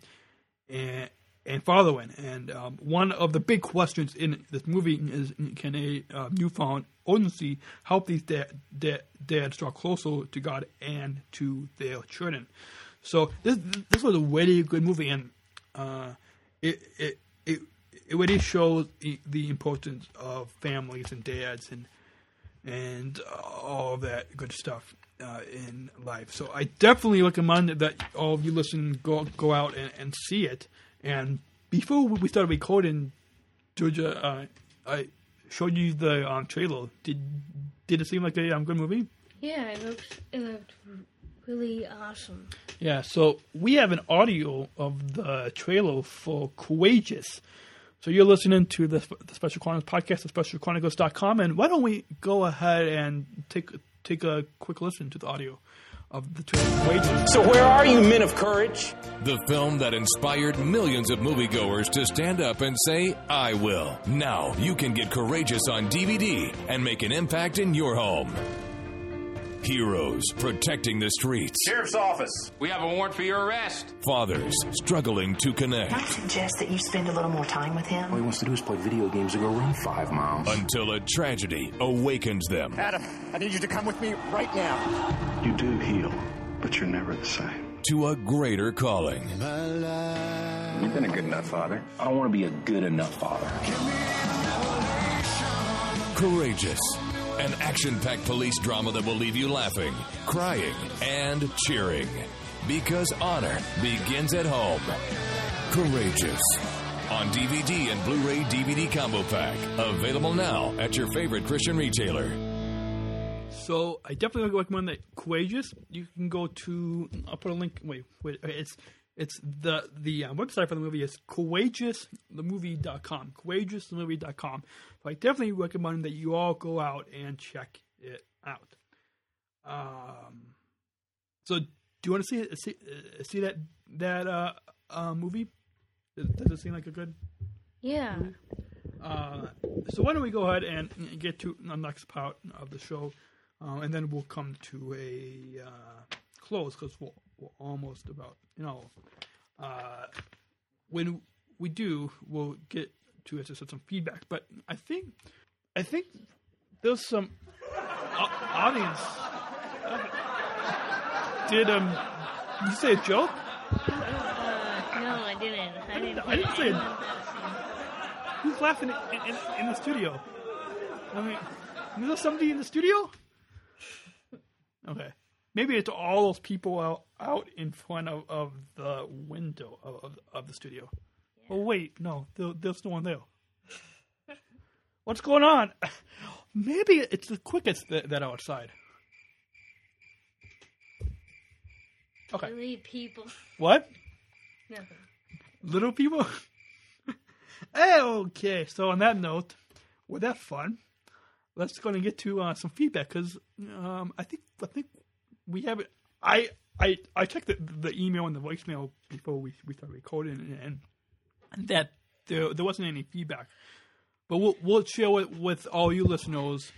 and and following. And um, one of the big questions in this movie is: Can a uh, newfound urgency help these dad, dad, dads draw closer to God and to their children? So this this was a really good movie, and uh, it it it it really shows the, the importance of families and dads and and all that good stuff uh, in life. So I definitely recommend that all of you listen go go out and, and see it. And before we started recording, Georgia, uh, I showed you the um, trailer. Did did it seem like a um, good movie? Yeah, it looked it looked really awesome. Yeah, so we have an audio of the trailer for Courageous. So you're listening to the, the Special Chronicles podcast at specialchronicles.com, and why don't we go ahead and take take a quick listen to the audio of the trailer Courageous. So where are you, men of courage? The film that inspired millions of moviegoers to stand up and say, I will. Now you can get Courageous on DVD and make an impact in your home. Heroes protecting the streets. Sheriff's office. We have a warrant for your arrest. Fathers struggling to connect. I suggest that you spend a little more time with him. All he wants to do is play video games and go run five miles. Until a tragedy awakens them. Adam, I need you to come with me right now. You do heal, but you're never the same. To a greater calling. You've been a good enough father. I don't want to be a good enough father. Courageous. An action packed police drama that will leave you laughing, crying, and cheering. Because honor begins at home. Courageous. On DVD and Blu ray DVD combo pack. Available now at your favorite Christian retailer. So I definitely recommend that Courageous. You can go to I'll put a link. Wait, wait. It's it's the the uh, website for the movie is courageousthemovie.com. Courageousthemovie.com. I definitely recommend that you all go out and check it out. Um, so do you want to see see, uh, see that that uh, uh, movie? Does, it seem like a good? Yeah. Uh, so why don't we go ahead and get to the next part of the show, uh, and then we'll come to a uh, close because we're, we're almost about you know. Uh, when we do, we'll get to as I said, some feedback. But I think I think there's some au- audience. Did um you say a joke? Uh, no, I didn't. I didn't. I didn't say it. Who's laughing in, in, in the studio? I mean, is there somebody in the studio? Okay. Maybe it's all those people out, out in front of, of the window of, of, of the studio. Oh, wait. No, there, there's no one there. What's going on? Maybe it's the quickest that, that outside. Okay. Really, people. What? Nothing. Little people? okay, so on that note, with that fun, let's go and get to uh, some feedback because um, I think I think we have it. I I I checked the, the email and the voicemail before we we started recording, and, and that there there wasn't any feedback. But we'll we'll share it with all you listeners.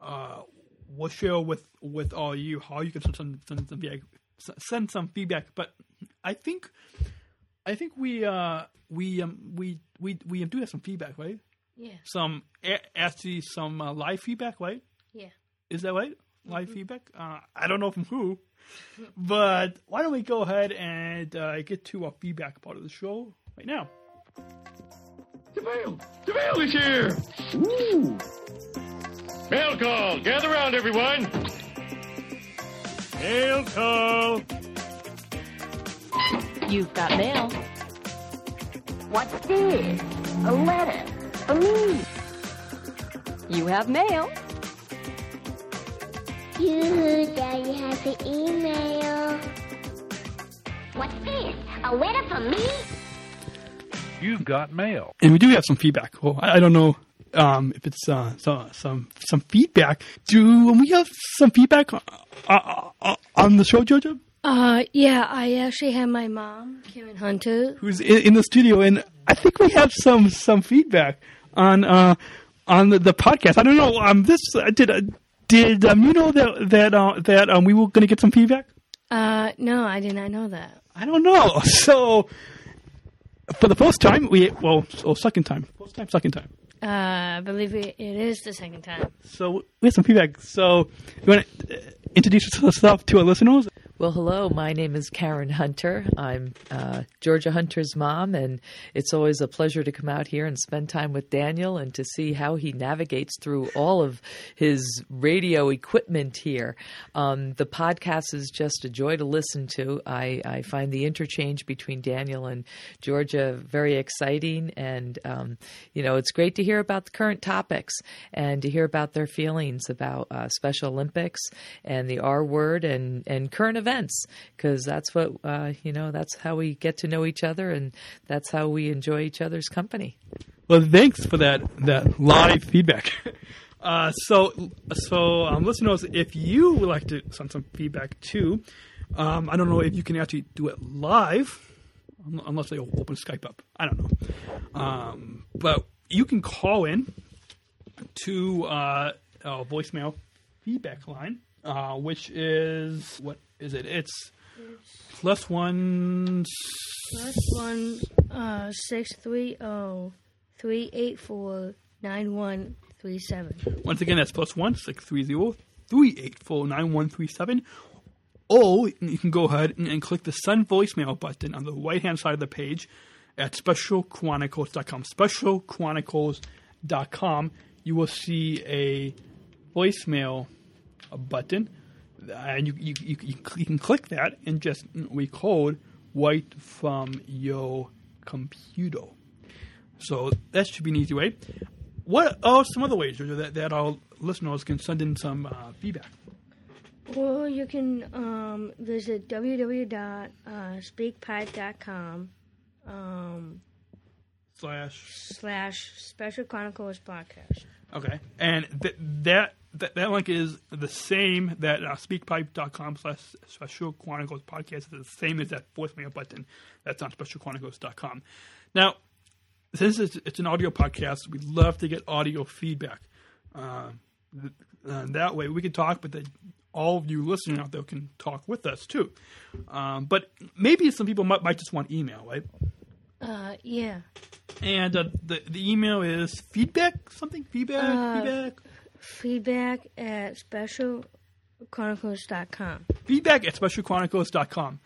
Uh, we'll share with with all you how you can send some send some feedback, send some feedback. But I think I think we uh we um we we we do have some feedback, right? Yeah. some actually some uh, live feedback, right? Yeah. Is that right? Live feedback? Uh, I don't know from who, but why don't we go ahead and uh, get to our feedback part of the show right now? DeVale! DeVale is here! Ooh! Mail call! Gather round, everyone! Mail call! You've got mail. What's this? A letter for me. You have mail. You, Daddy has an email. What's this? A letter for me? You've got mail. And we do have some feedback. Well, I I don't know um, if it's uh, so, some some feedback. Do we have some feedback uh, uh, uh, on the show, Georgia? Uh, yeah, I actually have my mom, Karen Hunter. Who's in, in the studio? And I think we have some some feedback on uh, on the, the podcast. I don't know. Um, this uh, did uh, did um, you know that that uh, that um, we were going to get some feedback? Uh, no, I did not know that. I don't know. So for the first time, we well, or second time, first time, second time. Uh, I believe it, is the second time. So we have some feedback. So you want to introduce yourself to our listeners? Well, hello. My name is Karen Hunter. I'm uh, Georgia Hunter's mom, and it's always a pleasure to come out here and spend time with Daniel and to see how he navigates through all of his radio equipment here. Um, the podcast is just a joy to listen to. I, I find the interchange between Daniel and Georgia very exciting, and um, you know it's great to hear about the current topics and to hear about their feelings about uh, Special Olympics and the R word and and current events because that's what uh, you know that's how we get to know each other and that's how we enjoy each other's company. Well, thanks for that that live feedback. Uh, so, so um, listeners, if you would like to send some feedback too, um, I don't know if you can actually do it live, unless they open Skype up. I don't know, um, but you can call in to uh, voicemail feedback line, uh, which is what is it? It's plus one Plus one, uh, six three oh three eight four nine one three seven. Once again, that's plus one six three zero three eight four nine one three seven. Or you can go ahead and, and click the Send Voicemail button on the right hand side of the page at specialchronicles.com. Specialchronicles.com. You will see a voicemail button, and you, you, you, you can click that and just record right from your computer. So that should be an easy way. What are some other ways that, that our listeners can send in some uh, feedback? Well, you can um, visit www.speakpipe.com um, Slash. slash Special Chronicles Podcast. Okay. And th- that, that that link is the same that uh, speakpipe.com slash special chronicles podcast is the same as that voicemail button that's on specialchronicles.com. Now, since it's, it's an audio podcast, we'd love to get audio feedback. Uh, th- uh, that way we can talk, but then all of you listening out there can talk with us too. Um, but maybe some people might, might just want email, right? Uh, yeah. And uh, the the email is feedback something feedback Uh, feedback Feedback at specialchronicles.com. feedback at specialchronicles.com.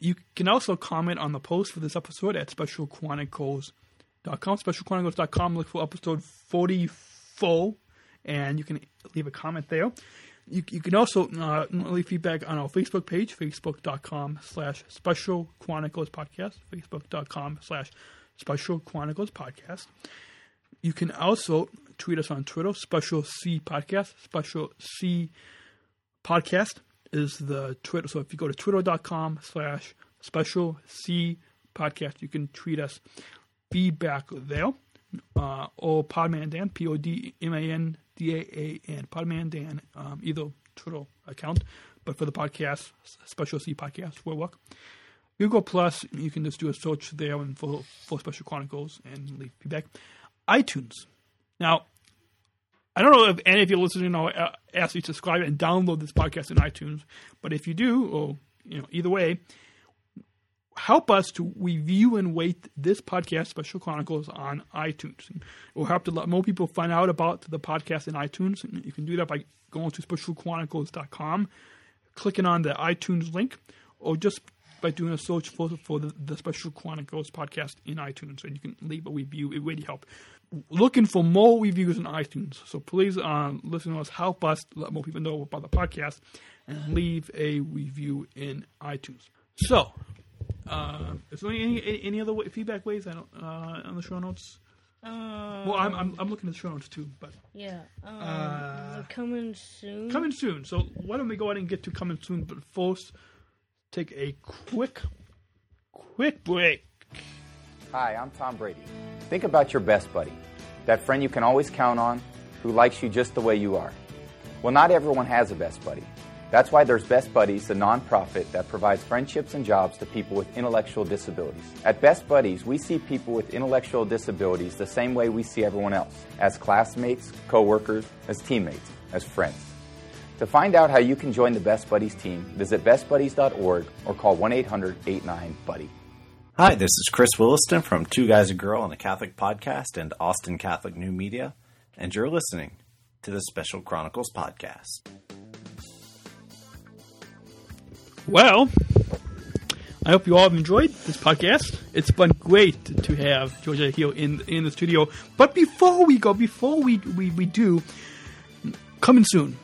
You can also comment on the post for this episode at specialchronicles.com. Specialchronicles.com. Look for episode 44, and you can leave a comment there. You, you can also uh, leave feedback on our Facebook page, facebook.com slash special chronicles podcast, facebook.com slash special chronicles podcast. You can also tweet us on Twitter, special C podcast, special C podcast is the Twitter. So if you go to twitter.com slash special C podcast, you can tweet us feedback there. Uh, or Podman Dan, P O D M A N D A A N, Podman Dan, um, either Twitter account. But for the podcast, Special C podcast will work. Google Plus, you can just do a search there and for, for Special Chronicles and leave feedback. iTunes. Now, I don't know if any of you listening know uh, ask you to subscribe and download this podcast in iTunes, but if you do, or you know, either way, help us to review and rate this podcast, Special Chronicles, on iTunes. It will help to let more people find out about the podcast in iTunes. You can do that by going to specialchronicles.com, clicking on the iTunes link, or just by doing a search for, for the, the Special Chronicles podcast in iTunes. And you can leave a review. It really helps. Looking for more reviews in iTunes. So please, uh, listeners, help us let more people know about the podcast and leave a review in iTunes. So, uh, is there any, any other way, feedback ways I don't, uh, on the show notes? Um, well, I'm, I'm I'm looking at the show notes too, but Yeah. Um, Uh, coming soon. coming soon. So why don't we go ahead and get to coming soon? But first, take a quick, quick break. Hi, I'm Tom Brady. Think about your best buddy, that friend you can always count on, who likes you just the way you are. Well, not everyone has a best buddy. That's why there's Best Buddies, a nonprofit that provides friendships and jobs to people with intellectual disabilities. At Best Buddies, we see people with intellectual disabilities the same way we see everyone else as classmates, coworkers, as teammates, as friends. To find out how you can join the Best Buddies team, visit bestbuddies.org or call 1 800 89 Buddy. Hi, this is Chris Williston from Two Guys a Girl on a Catholic Podcast and Austin Catholic New Media, and you're listening to the Special Chronicles Podcast. Well, I hope you all have enjoyed this podcast. It's been great to have Georgia here in in the studio. But before we go, before we we, we do, coming soon,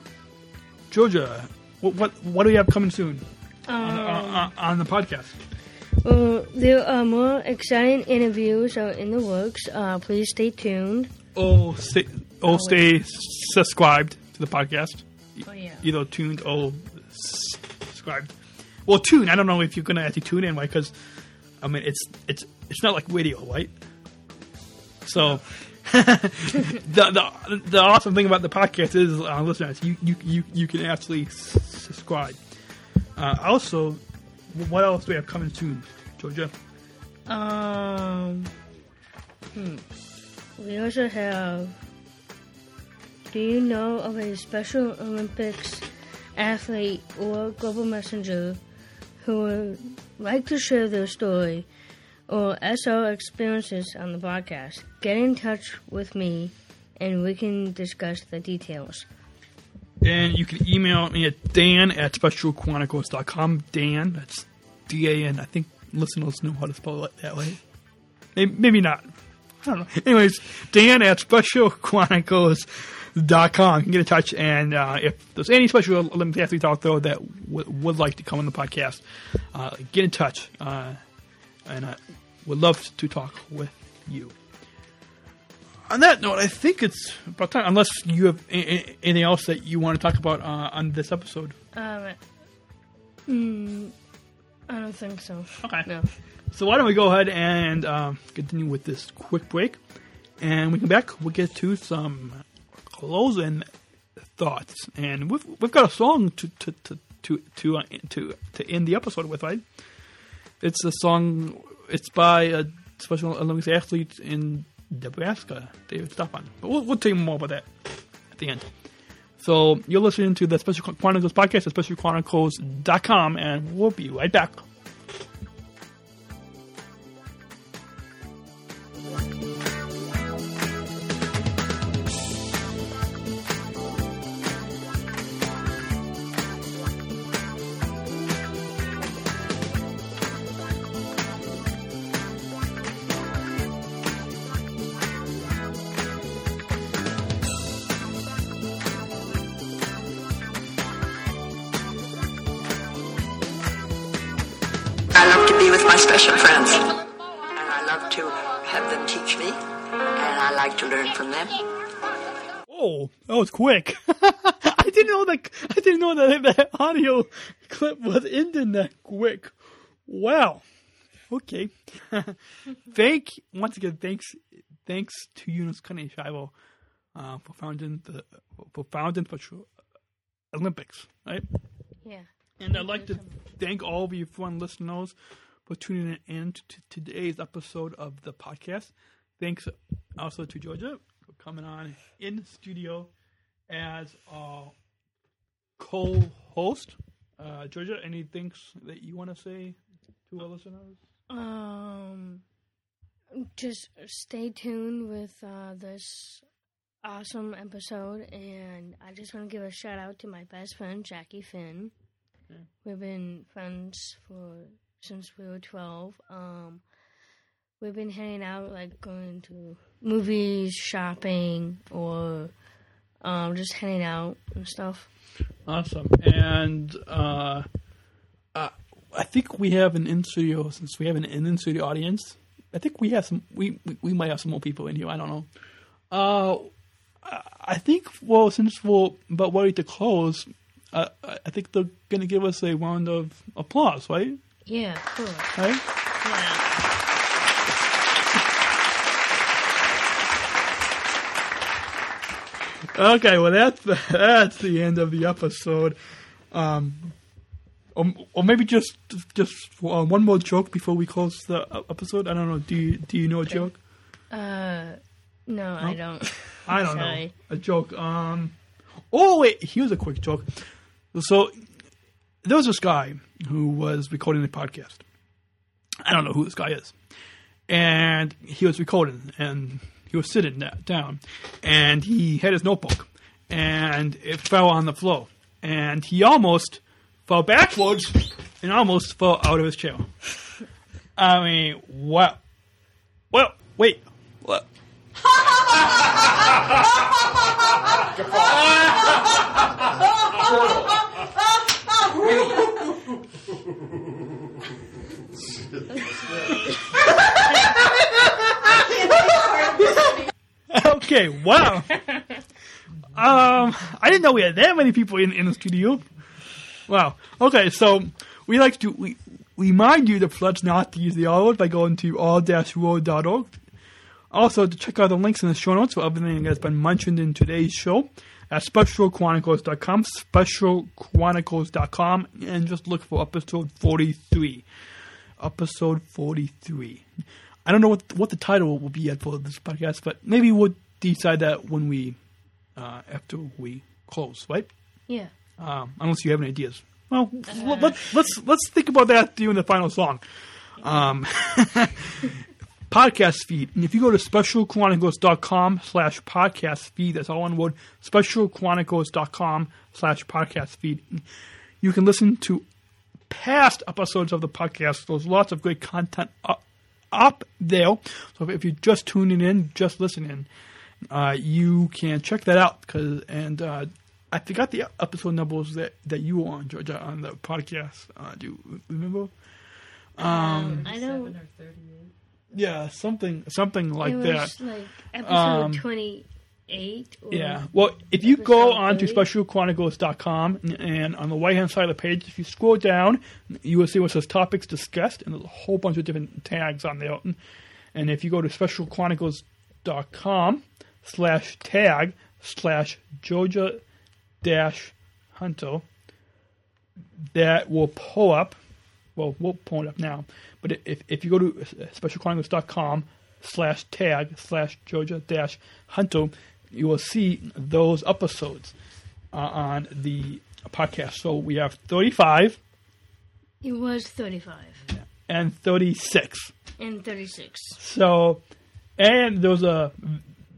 Georgia. What what what do we have coming soon on, the- Um, on, on the podcast? Well, there are more exciting interviews are in the works. Uh, please stay tuned. Oh, stay, oh, stay subscribed to the podcast. Oh, yeah. Either tuned or subscribed. Well, tune. I don't know if you're gonna actually tune in, right? Because I mean, it's it's it's not like radio, right? So the, the the awesome thing about the podcast is, uh, listeners, you you you you can actually subscribe. Uh, also, what else do we have coming soon, Georgia? Um, hmm. We also have. Do you know of a Special Olympics athlete or global messenger who would like to share their story or SO experiences on the podcast? Get in touch with me and we can discuss the details. And you can email me at dan at specialchronicles.com. Dan, that's D A N. I think listeners know how to spell it that way. Maybe, not. I don't know. Anyways, Dan at specialchronicles.com. You can get in touch. And uh, if there's any special Olympic athletes out there that w- would like to come on the podcast, uh, get in touch. Uh, and I would love to talk with you on that note, I think it's about time. Unless you have anything else that you want to talk about uh, on this episode. Um, hmm, I don't think so. Okay. No. So why don't we go ahead and um, continue with this quick break, and we come back. We'll get to some closing thoughts, and we've we've got a song to to to to to, uh, to, to end the episode with, right? It's a song. It's by a Special Olympics athlete in Nebraska, David Stefan. But we'll, we'll tell you more about that at the end. So you're listening to the Special Chronicles podcast at specialchronicles.com, and we'll be right back. Special friends. And I love to have them teach me. And I like to learn from them. Oh, that was quick. I didn't know that. I didn't know that that audio clip was ending that quick. Wow. Okay. Thank once again. Thanks. Thanks to Eunice Kennedy Shriver uh, for founding the for founding Special Olympics. Right. Yeah. And I'd like to thank all of you fun listeners for tuning in to today's episode of the podcast. Thanks also to Georgia for coming on in studio as our co-host. Uh, Georgia, any things that you want to say to our listeners? Um, just stay tuned with uh, this awesome episode, and I just want to give a shout out to my best friend Jackie Finn. We've been friends for since we were twelve. Um, we've been hanging out, like going to movies, shopping, or um, just hanging out and stuff. Awesome. And uh, uh, I think we have an in studio since we have an in studio audience. I think we have some. We, we might have some more people in here. I don't know. Uh, I- think well, since we're about ready to close, uh, I think they're gonna give us a round of applause, right? Yeah, cool. Right? Okay, well that's the, that's the end of the episode. Um, or, or maybe just just uh, one more joke before we close the e- episode. I don't know. Do you do you know a joke? Uh, no, I don't. I don't Sorry. know a joke. Um, oh wait, here's a quick joke. So there was this guy who was recording a podcast. I don't know who this guy is, and he was recording, and he was sitting down, and he had his notebook, and it fell on the floor, and he almost fell backwards, and almost fell out of his chair. I mean, what? Well, wait. What? okay, wow. um, I didn't know we had that many people in, in the studio. Wow. Okay, so we like to we, remind you to pledge not to use the all by going to r-word.org. Also, to check out the links in the show notes for everything that's been mentioned in today's show at specialchronicles.com, specialchronicles.com, and just look for episode 43. Episode 43. I don't know what what the title will be yet for this podcast, but maybe we'll decide that when we, uh, after we close, right? Yeah. Um, unless you have any ideas. Well, let, let's let's let's think about that during the final song. Um, podcast feed. And if you go to specialchronicles.com slash podcast feed, that's all one word, specialchronicles.com slash podcast feed, you can listen to past episodes of the podcast. There's lots of great content up, up there. So if you're just tuning in, just listening, uh, you can check that out. Cause, and uh, I forgot the episode numbers that, that you were on, Georgia, on the podcast. Uh, do you remember? Um, I don't. Yeah, something something like that. like episode Um, 28. Yeah. Well, if you go on to 30. specialchronicles.com and- and on the right hand side of the page, if you scroll down, you will see what says topics discussed, and there's a whole bunch of different tags on there. And if you go to specialchronicles.com slash tag slash Georgia dash Hunter, that will pull up. Well, we'll pull it up now. But if, if you go to specialchronicles.com slash tag slash Georgia dash Hunter, you will see those episodes uh, on the podcast. So we have 35 It was 35 and 36. and 36. So, and there's a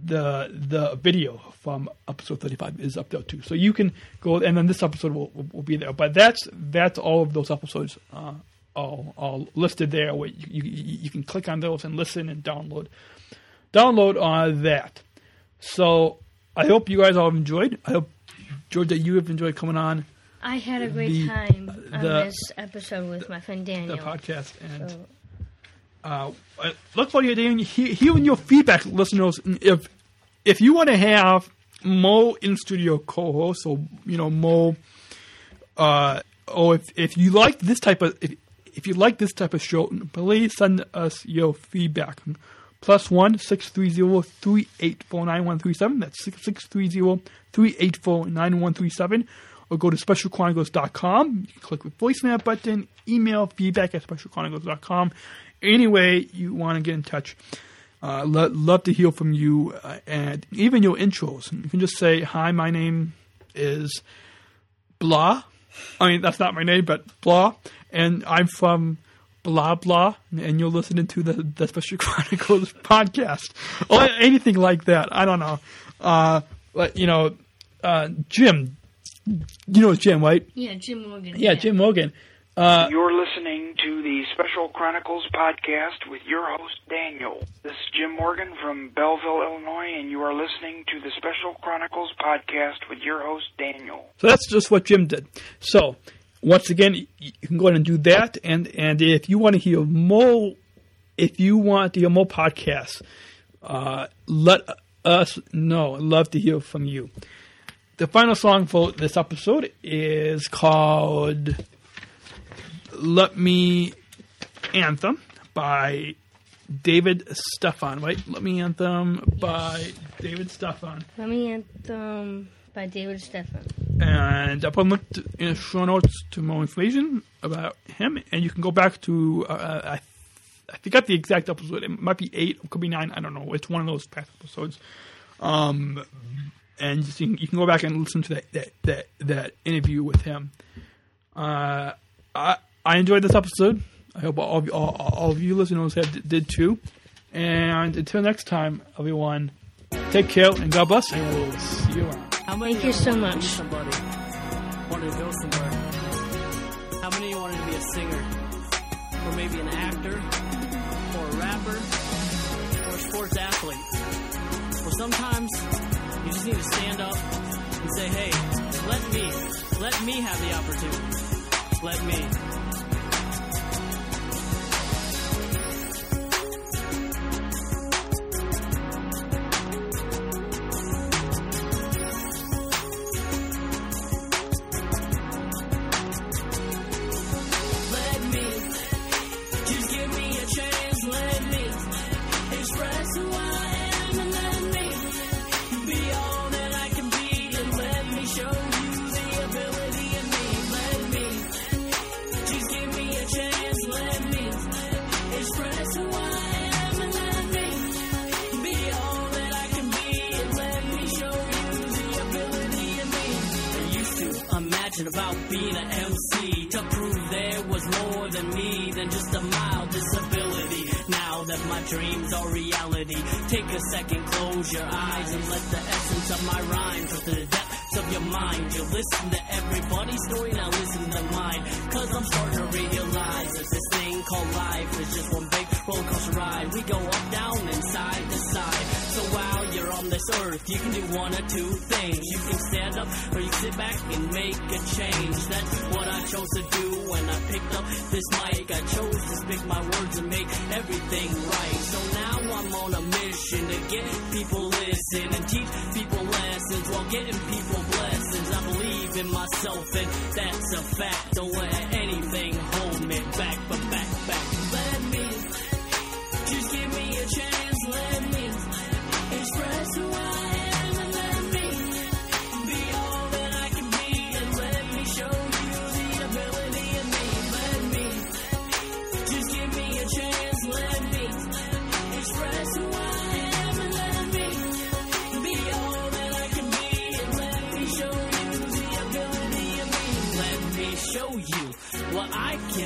the the video from episode 35 is up there too. So you can go and then this episode will, will, will be there. But that's that's all of those episodes uh, all all listed there. Where you, you you can click on those and listen and download download on that. So I hope you guys all have enjoyed. I hope George that you have enjoyed coming on I had a great The- time on the- this episode with my friend Daniel. the podcast and. So, uh, look forward to hearing, he- hearing your feedback, listeners. If if you want to have more in studio co-hosts, or you know more, uh, or if if you like this type of if, if you like this type of show, please send us your feedback. Plus one six three zero three eight four nine one three seven. That's six six three zero three eight four nine one three seven. Or go to specialchronicles.com. Click the voicemail button, email feedback at specialchronicles.com. Any way you want to get in touch. Uh, lo- love to hear from you uh, and even your intros. You can just say, Hi, my name is blah. I mean, that's not my name, but blah. And I'm from blah blah, and you're listening to the the Special Chronicles podcast or anything like that. I don't know. Uh, but you know, uh, Jim, you know Jim, right? Yeah, Jim Morgan. Yeah, Jim Morgan. Uh, You're listening to the Special Chronicles podcast with your host, Daniel. This is Jim Morgan from Belleville, Illinois, and you are listening to the Special Chronicles podcast with your host, Daniel. So that's just what Jim did. So once again, you can go ahead and do that. And and if you want to hear more, if you want to hear more podcasts, uh, let us know. I'd love to hear from you. The final song for this episode is called "Let Me Anthem" by David Stefan. Right? "Let Me Anthem" by David Stefan. Let me anthem by David Stefan. and I'll put a link to, in the show notes to more information about him, and you can go back to uh, I, I forgot the exact episode. It might be eight, it could be nine. I don't know. It's one of those past episodes. Um, and you can, you can go back and listen to that that that, that interview with him. Uh, I I enjoyed this episode. I hope all of you, all, all of you listeners have did too. And until next time, everyone, take care and God bless, and we'll see you around. Thank you so much. Somebody wanted to go somewhere. How many of you wanted to be a singer? Or maybe an actor? Or a rapper? Or a sports athlete? Well, sometimes you just need to stand up and say, hey, let me, let me have the opportunity. Let me.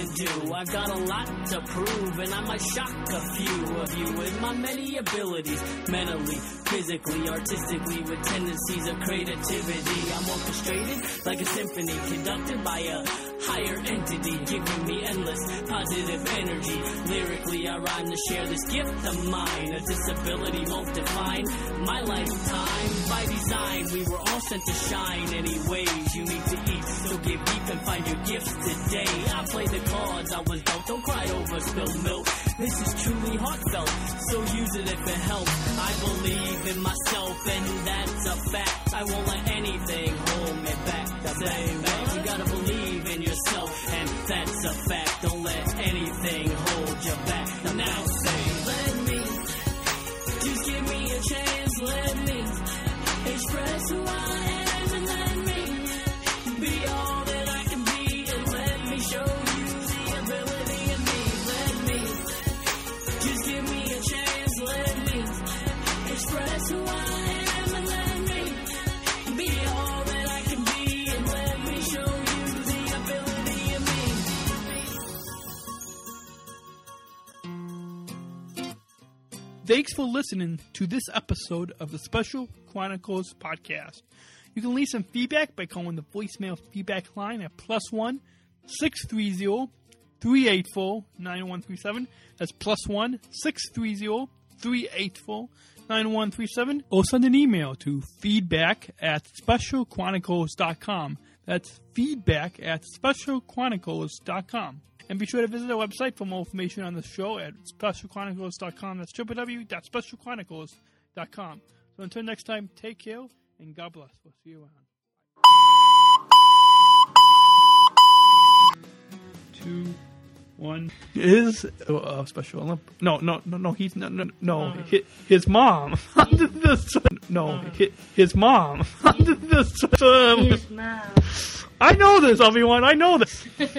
Do. I've got a lot to prove, and I might shock a few of you with my many abilities, mentally, physically, artistically, with tendencies of creativity. I'm orchestrated like a symphony, conducted by a higher entity, giving me endless positive energy. Lyrically, I rhyme to share this gift of mine. A disability won't define my lifetime. By design, we were all sent to shine. Anyways, you need to eat, so get deep and find your gifts today. I play the cards I was dealt. Don't cry over spilled milk. This is truly heartfelt, so use it if it helps. I believe in myself, and that's a fact. I won't let anything hold me back. Say that's a fact. Thanks for listening to this episode of the Special Chronicles podcast. You can leave some feedback by calling the voicemail feedback line at plus one 630 384 9137. That's plus one 630 384 9137. Or send an email to feedback at specialchronicles.com. That's feedback at specialchronicles.com. And be sure to visit our website for more information on the show at specialchronicles.com. That's www.specialchronicles.com. So until next time, take care and God bless. We'll see you around. Two, one. Is uh, Special Olymp? No, no, no, no. He's no, no, no. His, his mom. This, no, his, his mom. This. Um, His mom. I know this, everyone. I know this.